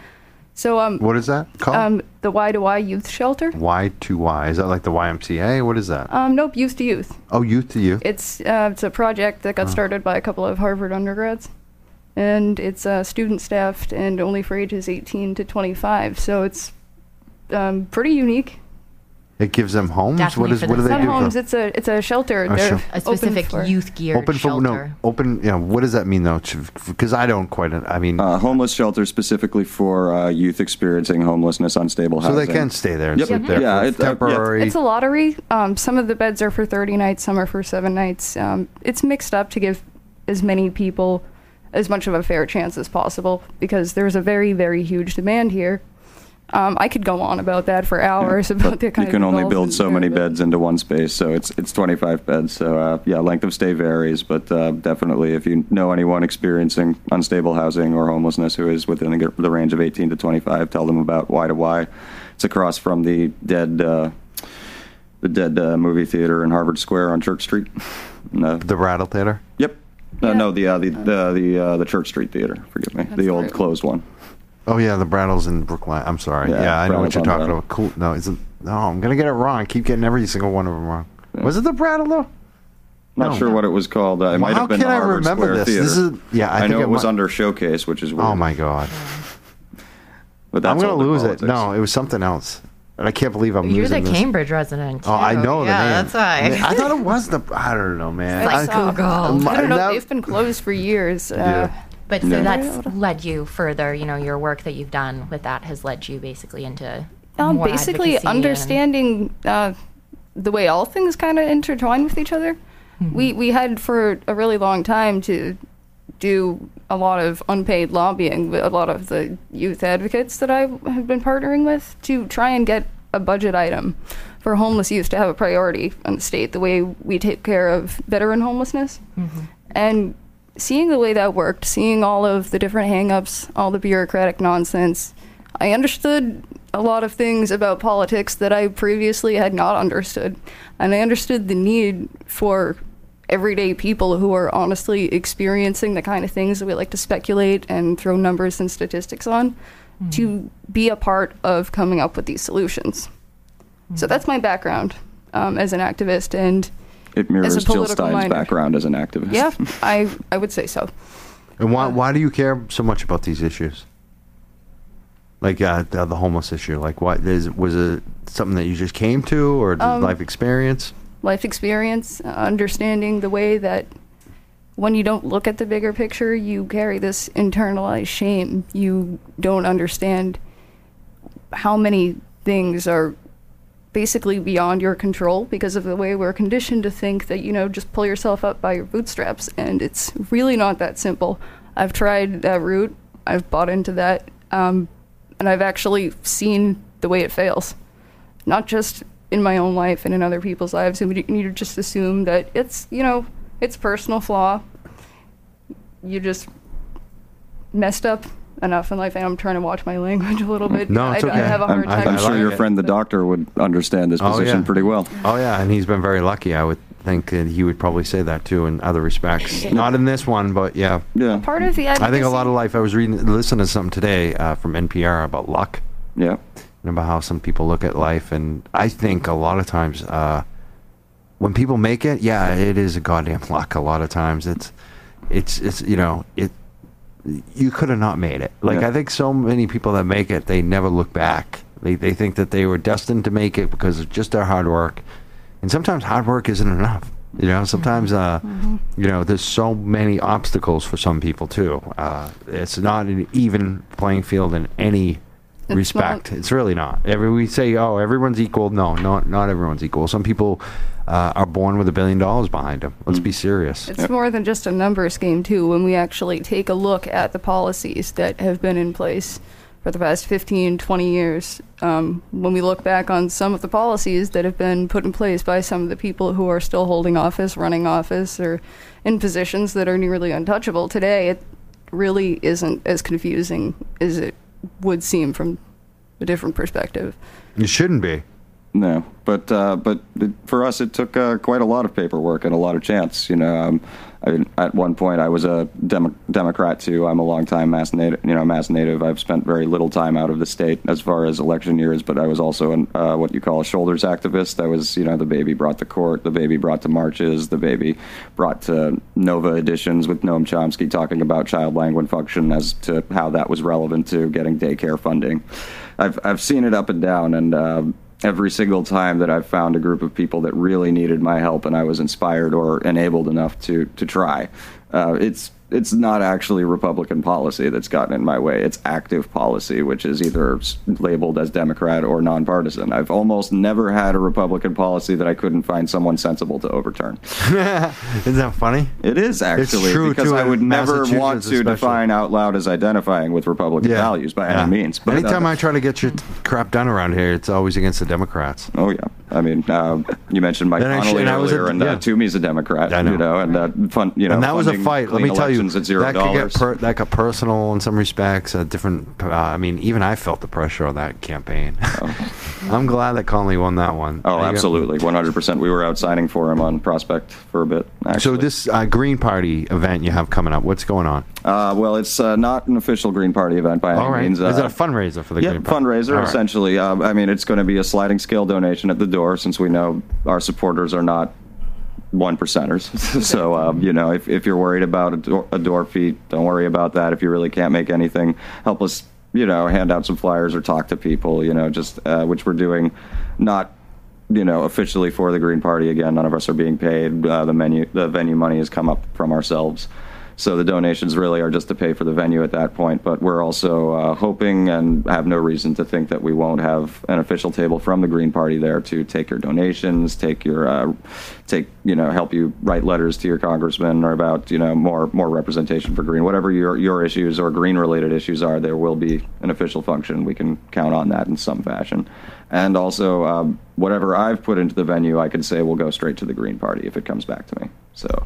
So, um, What is that called? um, the Y to Y Youth Shelter. Y2Y. Is that like the YMCA? What is that? Um, nope, Youth to Youth. Oh, Youth to Youth. It's uh, it's a project that got Oh. started by a couple of Harvard undergrads, and it's uh, student staffed and only for ages 18 to 25. So it's um, pretty unique. It gives them homes. Definitely what is for what do the they Not do? for- homes. It's a it's a shelter. A They're shel- A open specific for- youth geared open for shelter. no open. Yeah, what does that mean though? Because I don't quite. I mean, Uh, homeless shelter specifically for uh, youth experiencing homelessness, unstable housing. so they can stay there and Yep. sleep there Yeah, for it- uh, yeah. temporary. It's a lottery. Um, some of the beds are for 30 nights, some are for seven nights. Um, it's mixed up to give as many people as much of a fair chance as possible because there's a very, very huge demand here. Um, I could go on about that for hours about the kind you can of only build so there, many but- beds into one space, so it's it's 25 beds. So uh, yeah, length of stay varies, but uh, definitely if you know anyone experiencing unstable housing or homelessness who is within the, the range of 18 to 25, tell them about Y to Y. It's across from the dead uh, the dead uh, movie theater in Harvard Square on Church Street. (laughs) No. The Brattle Theater. Yep. Uh, no, the uh, the the the, uh, the Church Street Theater. Forgive me, the old closed one. Oh yeah, the Brattles in Brookline. I'm sorry. Yeah, Yeah, I know what you're talking about. Cool. No, it's a, no. I'm gonna get it wrong. I keep getting every single one of them wrong. Was it the Brattle though? Not No. sure what it was called. Uh, it Well, might how have been can the I Harvard remember Square this? Theater. This is- yeah, I think know it it was might- under Showcase, which is weird. Oh my god. (laughs) But that's I'm gonna lose politics. it. No, it was something else. And I can't believe I'm You're the losing this. Cambridge resident. Oh, I too. know the yeah, name. That's why. I thought it (laughs) was the. I don't know, man. Like I, Google. I don't know. They've been closed for years. Uh, Yeah. But so Yeah. that's led you further. You know, your work that you've done with that has led you basically into Um, basically, understanding uh, the way all things kind of intertwine with each other. Mm-hmm. We we had for a really long time to do a lot of unpaid lobbying with a lot of the youth advocates that I have been partnering with to try and get a budget item for homeless youth to have a priority in the state, the way we take care of veteran homelessness. And seeing the way that worked, seeing all of the different hangups, all the bureaucratic nonsense, I understood a lot of things about politics that I previously had not understood. And I understood the need for everyday people who are honestly experiencing the kind of things that we like to speculate and throw numbers and statistics on to be a part of coming up with these solutions. So that's my background um, as an activist and It mirrors as a Jill political Stein's minor. background as an activist. Yeah, (laughs) I I would say so. And why why do you care so much about these issues? Like uh, the, the homeless issue. Like, what is was it something that you just came to, or Um, life experience? life experience, uh, understanding the way that when you don't look at the bigger picture, you carry this internalized shame. You don't understand how many things are basically beyond your control because of the way we're conditioned to think that, you know, just pull yourself up by your bootstraps. And it's really not that simple. I've tried that route, I've bought into that, um, and I've actually seen the way it fails not just in my own life and in other people's lives. And we need to just assume that it's, you know, it's personal flaw. You just messed up enough in life. And I'm trying to watch my language a little bit. No, it's I, okay. I have a hard I'm, time. I'm sure your friend the doctor would understand this Oh, position yeah. pretty well. Oh yeah, and he's been very lucky. I would think that he would probably say that too in other respects. Not in this one, but yeah. Yeah. Part of the I think a lot of life. I was reading, listening to something today uh, from NPR about luck. Yeah. And about how some people look at life, and I think a lot of times uh, when people make it, yeah, it is a goddamn luck. A lot of times, it's it's it's you know it. You could have not made it. Like Yeah. I think so many people that make it, they never look back. They they think that they were destined to make it because of just their hard work, and sometimes hard work isn't enough. You know, sometimes uh, you know, there's so many obstacles for some people too. Uh, it's not an even playing field in any It's respect. not. It's really not. Every we say, oh, everyone's equal. No, not not everyone's equal. Some people uh, are born with a billion dollars behind them. Let's be serious. It's more than just a numbers game, too, when we actually take a look at the policies that have been in place for the past 15, 20 years. Um, when we look back on some of the policies that have been put in place by some of the people who are still holding office, running office, or in positions that are nearly untouchable today, it really isn't as confusing as it would seem from a different perspective. It shouldn't be. No, but uh, but it, for us, it took uh, quite a lot of paperwork and a lot of chance. You know, um, I, at one point I was a Demo- Democrat too. I'm a longtime Mass native. You know, Mass native. I've spent very little time out of the state as far as election years, but I was also an, uh, what you call a shoulders activist. I was, you know, the baby brought to court, the baby brought to marches, the baby brought to Nova editions with Noam Chomsky talking about child language function as to how that was relevant to getting daycare funding. I've I've seen it up and down, and. Every single time that I've found a group of people that really needed my help and I was inspired or enabled enough to to try. Uh, it's it's not actually Republican policy that's gotten in my way. It's active policy, which is either labeled as Democrat or nonpartisan. I've almost never had a Republican policy that I couldn't find someone sensible to overturn. (laughs) Isn't that funny? It is actually true, because I would never want to especially. define out loud as identifying with Republican values by Yeah. any means. But anytime uh, I try to get your crap done around here, it's always against the Democrats. Oh yeah, I mean, uh, you mentioned Mike sh- Connolly and I was a- earlier, and uh, yeah. Toomey's a Democrat. I know. You know, and uh, fun. You know, and that was a fight. Let me tell you, elections at zero that could get per, that got personal in some respects. Uh, different. Uh, I mean, even I felt the pressure on that campaign. (laughs) I'm glad that Connolly won that one. Oh, got- absolutely, 100. percent We were out signing for him on Prospect for a bit. So this uh, Green Party event you have coming up, what's going on? Uh, well, it's uh, not an official Green Party event by any All right. means. Is it a fundraiser for the yeah, Green Party? fundraiser right. essentially. I mean, it's going to be a sliding scale donation at the door, since we know our supporters are not one percenters. (laughs) so um, you know, if, if you're worried about a door, a door fee, don't worry about that. If you really can't make anything, help us you know, hand out some flyers or talk to people, you know, just uh, which we're doing, not you know officially for the Green Party again. None of us are being paid. Uh, the menu, the venue money has come up from ourselves. So the donations really are just to pay for the venue at that point. But we're also uh, hoping and have no reason to think that we won't have an official table from the Green Party there to take your donations, take your, uh, take you know, help you write letters to your congressman or about you know more more representation for Green. Whatever your your issues or Green related issues are, there will be an official function. We can count on that in some fashion. And also, um, whatever I've put into the venue, I can say will go straight to the Green Party if it comes back to me. So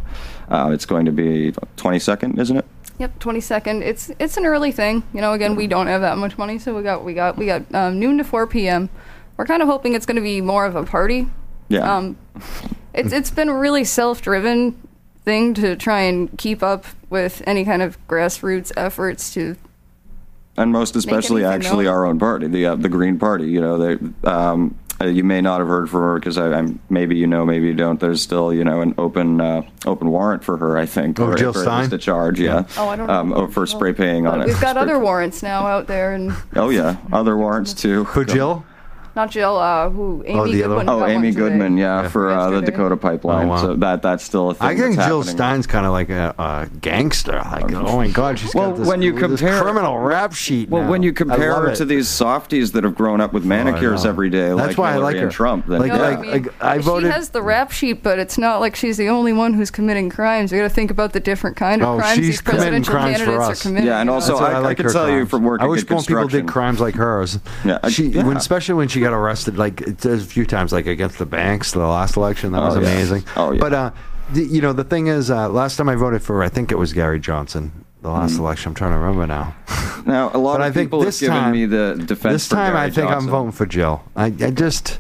uh, it's going to be 22nd, isn't it? Yep, twenty second. It's it's an early thing. You know, again, we don't have that much money, so we got we got we got um, noon to four p.m. We're kind of hoping it's going to be more of a party. Yeah. Um, it's it's been a really self driven thing to try and keep up with any kind of grassroots efforts to and most especially actually known. our own party, the uh, the Green Party. You know, they, um, uh, you may not have heard from her because I, I'm maybe you know, maybe you don't. There's still you know an open uh, open warrant for her, I think, Oh, or Jill for at least a charge. Yeah. Oh, I don't know. Um, oh, for spray painting on But it. we've got (laughs) other warrants now out there, and Oh yeah, other warrants too. For Jill? Not Jill. Uh, who Amy the other one? Oh, got one Amy today. Goodman, yeah, for uh, the Dakota Pipeline. Oh, wow. So that that's still a thing. I think that's Jill. Stein's kind of like a, a gangster. Like, oh my God, she's Well, got this, when you this compare- criminal rap sheet. Well, now. when you compare her it. to these softies that have grown up with manicures know. every day, That's like why I like her. Trump, then Like- yeah. like- like, I voted- She has the rap sheet, but it's not like she's the only one who's committing crimes. We got to think about the different kind of Oh, crimes she's these presidential crimes for candidates us. are committing. Yeah, and also I- I like can her tell you from working I wish more people did crimes like hers. Yeah, she, especially when she got arrested, like it does a few times, like against the banks, the last election, that Oh, was yeah. amazing. Oh, yeah. But uh, the, you know, the thing is, uh, last time I voted for, I think it was Gary Johnson. The last Mm. election, I'm trying to remember now. Now, a lot But of I think people have this given time- me the defense. this time, I think Johnson. I'm voting for Jill. I, I just,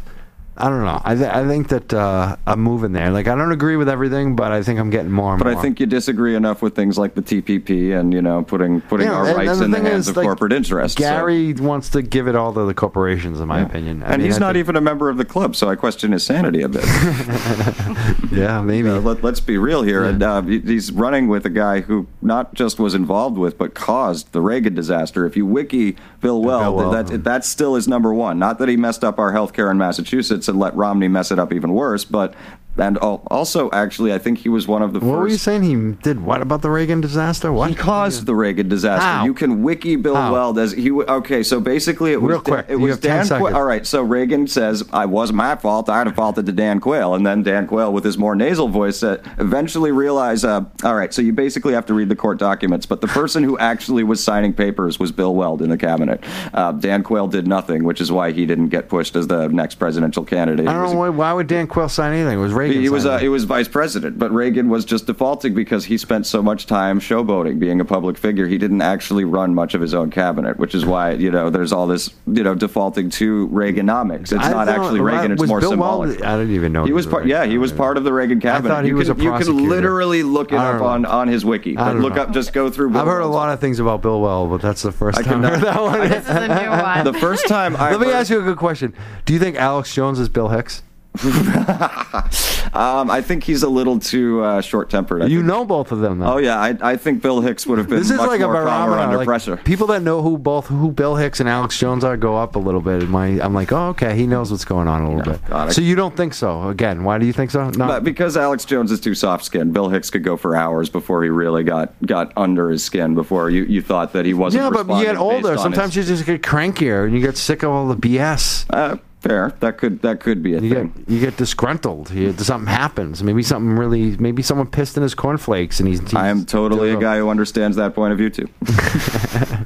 I don't know. I, th- I think that uh, I'm moving there. Like I don't agree with everything, but I think I'm getting more and But more. I think you disagree enough with things like the TPP and you know putting putting Yeah, our rights and in the hands is, of like, corporate interests. so- Gary wants to give it all to the corporations, in my Yeah. opinion. I and mean, he's I not think- even a member of the club, so I question his sanity a bit. (laughs) (laughs) Yeah, maybe. Uh, let, us be real here. And uh, he's running with a guy who not just was involved with, but caused the Reagan disaster. If you wiki Bill Weld, Weld, that, that still is number one. Not that he messed up our health care in Massachusetts and let Romney mess it up even worse, but and al- also actually, I think he was one of the What first. were you saying? He did what about the Reagan disaster? What? He caused the Reagan disaster. How? You can wiki Bill How? Weld as he. Okay, so basically it was Real quick, it you was have 10 Dan. Quayle. seconds. All right, so Reagan says I wasn't my fault. I'd have faulted to Dan Quayle, and then Dan Quayle, with his more nasal voice, uh, eventually realized. Uh, all right, so you basically have to read the court documents, but the person who actually was signing papers was Bill Weld in the cabinet. Uh, Dan Quayle did nothing, which is why he didn't get pushed as the next presidential candidate. I don't was know why, why would Dan Quayle sign anything. It was Reagan. He, he was uh, he was vice president, but Reagan was just defaulting because he spent so much time showboating, being a public figure. He didn't actually run much of his own cabinet, which is why you know there's all this you know defaulting to Reaganomics. It's I not actually Reagan; it's more Bill symbolic. Weld- I didn't even know He was part. Reagan Yeah, he was part of the Reagan cabinet. I thought he you was can, a You can literally look it up don't on, on his wiki. But look know. up, just go through. Bill I've heard a lot of things about Bill Weld, but that's the first I time I heard that one. (laughs) This is a new (laughs) one. The first time I Let me ask you a good question. Do you think Alex Jones is Bill Hicks? (laughs) um, I think he's a little too uh, short-tempered. I You think- know both of them, though. Oh yeah, I, I think Bill Hicks would have been This is much like a barometer. under like, pressure. People that know who both who Bill Hicks and Alex Jones are go up a little bit. My, I'm like, oh, okay, he knows what's going on a little bit. God, so you don't think so? Again, why do you think so? No. But because Alex Jones is too soft-skinned, Bill Hicks could go for hours before he really got got under his skin. Before you, you thought that he wasn't. yeah, but you get older. Sometimes his- you just get crankier and you get sick of all the BS. Uh, fair. That could that could be a You thing. get you get disgruntled. You, something happens. Maybe something really. Maybe someone pissed in his cornflakes and he's. he's I am totally a guy who understands that point of view too. (laughs)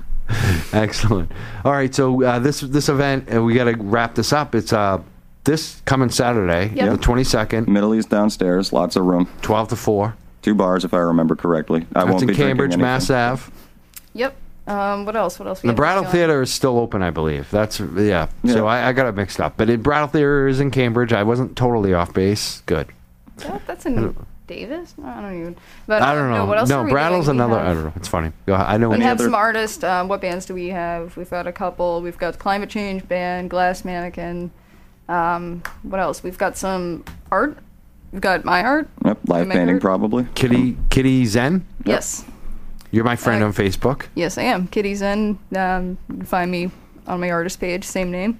Excellent. All right, so uh, this this event, uh, we got to wrap this up. It's uh this coming Saturday, Yep. the twenty second, Middle East downstairs, lots of room, twelve to four. two bars if I remember correctly. I That's won't in be Cambridge. Mass Ave. Yep. Um, what else? What else? we The have Brattle going? Theater is still open, I believe. That's yeah. Yeah. So I, I got it mixed up, but it, Brattle Theater is in Cambridge. I wasn't totally off base. Good. That, that's in Davis. No, I don't even. But I don't know. No, what else no, are we Brattle's doing? We another. have- I don't know. It's funny. Go ahead. I know. We have other- some artists. Um, what bands do we have? We've got a couple. We've got Climate Change Band, Glass Mannequin. Um, what else? We've got some art. We've got my art. Yep, live Am painting heard? probably. Kitty Kitty Zen. Yes. You're my friend on Facebook. Yes, I am. Kitty Zen. Um, you can find me on my artist page, same name.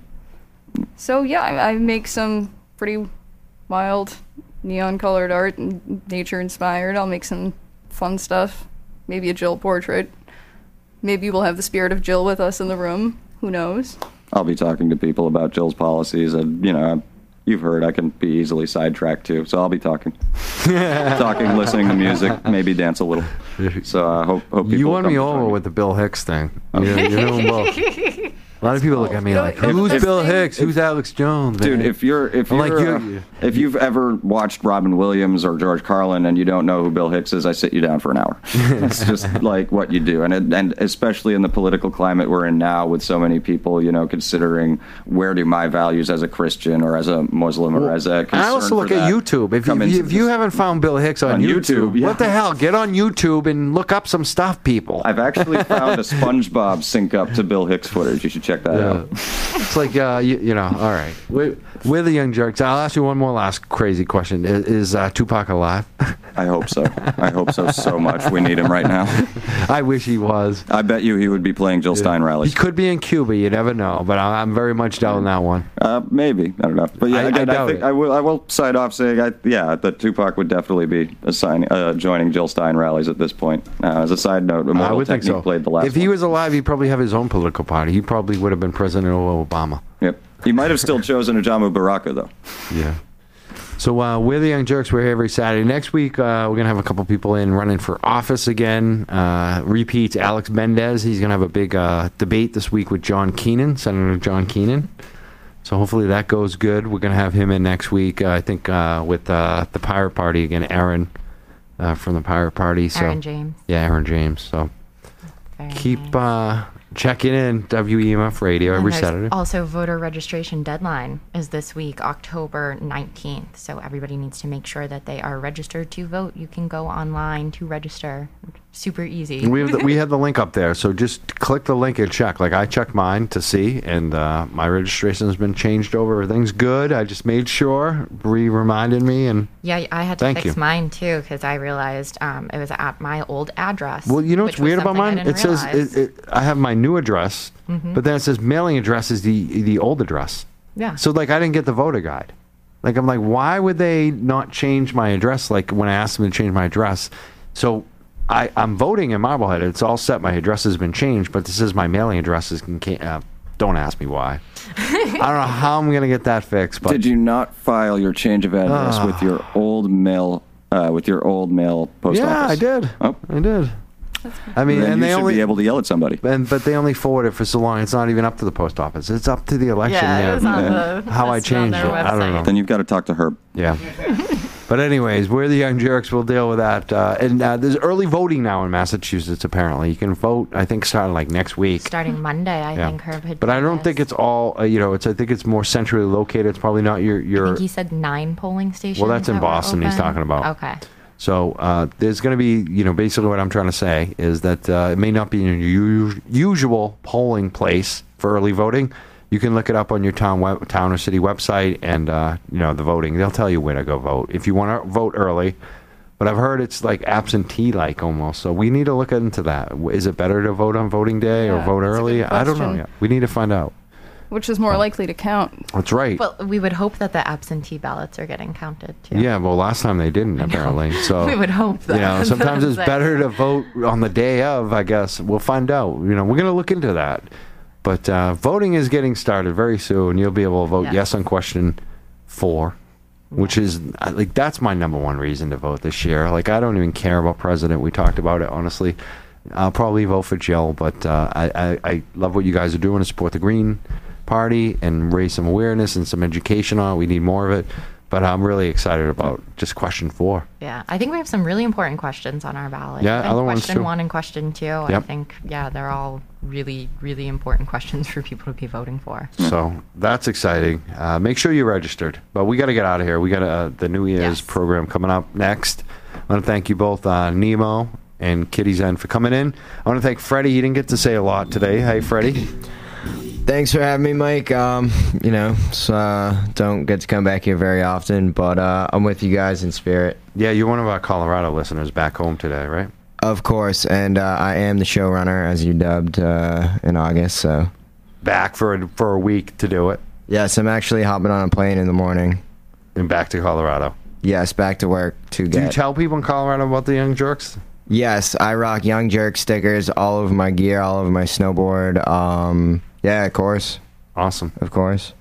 So yeah, I, I make some pretty wild, neon-colored art, and nature-inspired. I'll make some fun stuff. Maybe a Jill portrait. Maybe we'll have the spirit of Jill with us in the room. Who knows? I'll be talking to people about Jill's policies, and you know, you've heard I can be easily sidetracked too. So I'll be talking, (laughs) talking, listening to music, maybe dance a little. So I hope hope people You will won come me to over with the Bill Hicks thing. Oh. You, you know them both. A lot of people look at me like, "Who's If- Bill Hicks? Who's Alex Jones?" Dude, if you're if you're, like, uh, you're if you've ever watched Robin Williams or George Carlin and you don't know who Bill Hicks is, I sit you down for an hour. (laughs) it's just like what you do, and it, and especially in the political climate we're in now, with so many people, you know, considering where do my values as a Christian or as a Muslim or as a I also look at YouTube. If, you, if, you, if haven't found Bill Hicks on, On YouTube, yeah. what the hell? Get on YouTube and look up some stuff, people. I've actually (laughs) found a SpongeBob sync up to Bill Hicks footage. You should check that out. (laughs) It's like, uh, you, you know, all right. We're, we're the young Jurks. I'll ask you one more last crazy question. Is, is uh, Tupac alive? (laughs) I hope so. I hope so so much. We need him right now. (laughs) I wish he was. I bet you he would be playing Jill Stein rallies. He could be in Cuba. You never know. But I, I'm very much doubting that one. Uh, maybe I don't know, but yeah, I- I again, I, doubt think it. I will. I will side off saying, I, yeah, that Tupac would definitely be assigning, uh, joining Jill Stein rallies at this point. Uh, as a side note, I Immortal would think so. played the last. if he was alive, he'd probably have his own political party. He probably would have been President Obama. Yep. He might have still chosen Ajamu Baraka though. Yeah. So uh, we're the Young Jurks. We're here every Saturday. Next week, uh, we're gonna have a couple people in running for office again. Uh, repeats Alex Mendez. He's gonna have a big uh, debate this week with John Keenan, Senator John Keenan. So hopefully that goes good. We're gonna have him in next week. Uh, I think uh, with uh, the Pirate Party again, Aaron uh, from the Pirate Party. So Aaron James. Yeah, Aaron James. So keep uh, checking in WEMF Radio And every Saturday. Also, voter registration deadline is this week, October 19th. So everybody needs to make sure that they are registered to vote. You can go online to register. Super easy. we have the, we (laughs) have the link up there, so just click the link and check. Like I checked mine to see, and uh, my registration has been changed over. Everything's good. I just made sure. Bree reminded me, and yeah, I had to fix you. mine too because I realized um, it was at my old address. well, you know what's weird about mine? It says it, it, I have my new address, Mhm. but then it says mailing address is the the old address. Yeah. So like I didn't get the voter guide. Like I'm like, why would they not change my address? Like when I asked them to change my address, so I I'm voting in Marblehead. It's all set. My address has been changed, but this is my mailing address. Is can uh, don't ask me why. I don't know how I'm gonna get that fixed. But Did you not file your change of address Ah. with your old mail? Uh, with your old mail post yeah, office? Yeah, I did. Oh, I did. I mean, then and you they should only be able to yell at somebody. and but they only forward it for so long. It's not even up to the post office. It's up to the election. Yeah, it's on the- how I it's on changed their it. I don't know. Then you've got to talk to Herb. Yeah. (laughs) but anyways, we're the young Jurks. We'll deal with that. Uh, and uh, there's early voting now in Massachusetts. Apparently, you can vote. I think starting like next week. Starting Monday, I Yeah. think Herb had. But I don't think it's all. Uh, you know, it's. I think it's more centrally located. It's probably not your I think he said nine polling stations. Well, that's in that were Boston. He's talking about. Okay. So uh, there's going to be, you know, basically what I'm trying to say is that uh, it may not be your usual polling place for early voting. You can look it up on your town web, town or city website, and uh, you know the voting. They'll tell you where to go vote if you want to vote early. But I've heard it's like absentee-like almost. So we need to look into that. Is it better to vote on voting day or vote early? I don't know yet. We need to find out. Which is more likely to count? That's right. Well, we would hope that the absentee ballots are getting counted too. Yeah, well, last time they didn't apparently. (laughs) So We would hope You know, sometimes it's (laughs) better to vote on the day of. I guess we'll find out. You know, we're gonna look into that. But uh, voting is getting started very soon. You'll be able to vote Yes. yes, on question four, which is uh, like that's my number one reason to vote this year. Like I don't even care about president. We talked about it honestly. I'll probably vote for Jill, but uh, I, I I love what you guys are doing to support the Green Party and raise some awareness and some education on. it. We need more of it. But I'm really excited about just question four. Yeah, I think we have some really important questions on our ballot. Yeah, other ones question too. one and question two. I Yep. think yeah, they're all really, really important (laughs) questions for people to be voting for. So that's exciting. Uh, make sure you're registered. But we got to get out of here. We got uh, the New Year's program coming up next. I want to thank you both, uh, Nemo and Kitty Zen, for coming in. I want to thank Freddie. He didn't get to say a lot today. Hey, Freddie. Thanks for having me, Mike. Um, you know, so, uh, don't get to come back here very often, but uh, I'm with you guys in spirit. Yeah, you're one of our Colorado listeners back home today, right? Of course, and uh, I am the showrunner, as you dubbed uh, in August. So Back for a, for a week to do it. yes, I'm actually hopping on a plane in the morning. And back to Colorado. Yes, back to work to get. Do you tell people in Colorado about the Young Jurks? yes, I rock Young Jurk stickers all over my gear, all over my snowboard. Um, yeah, of course, Awesome. of course.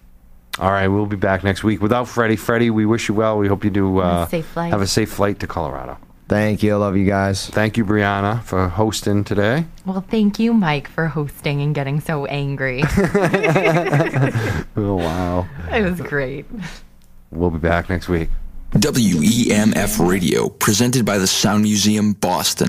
All right, we'll be back next week without Freddie. Freddie, we wish you well. We hope you do uh, safe flight. have a safe flight to Colorado. Thank you. I love you guys. Thank you, Brianna, for hosting today. Well, thank you, Mike, for hosting and getting so angry. (laughs) (laughs) Oh wow, it was great. we'll be back next week. WEMF Radio, presented by the Sound Museum, Boston.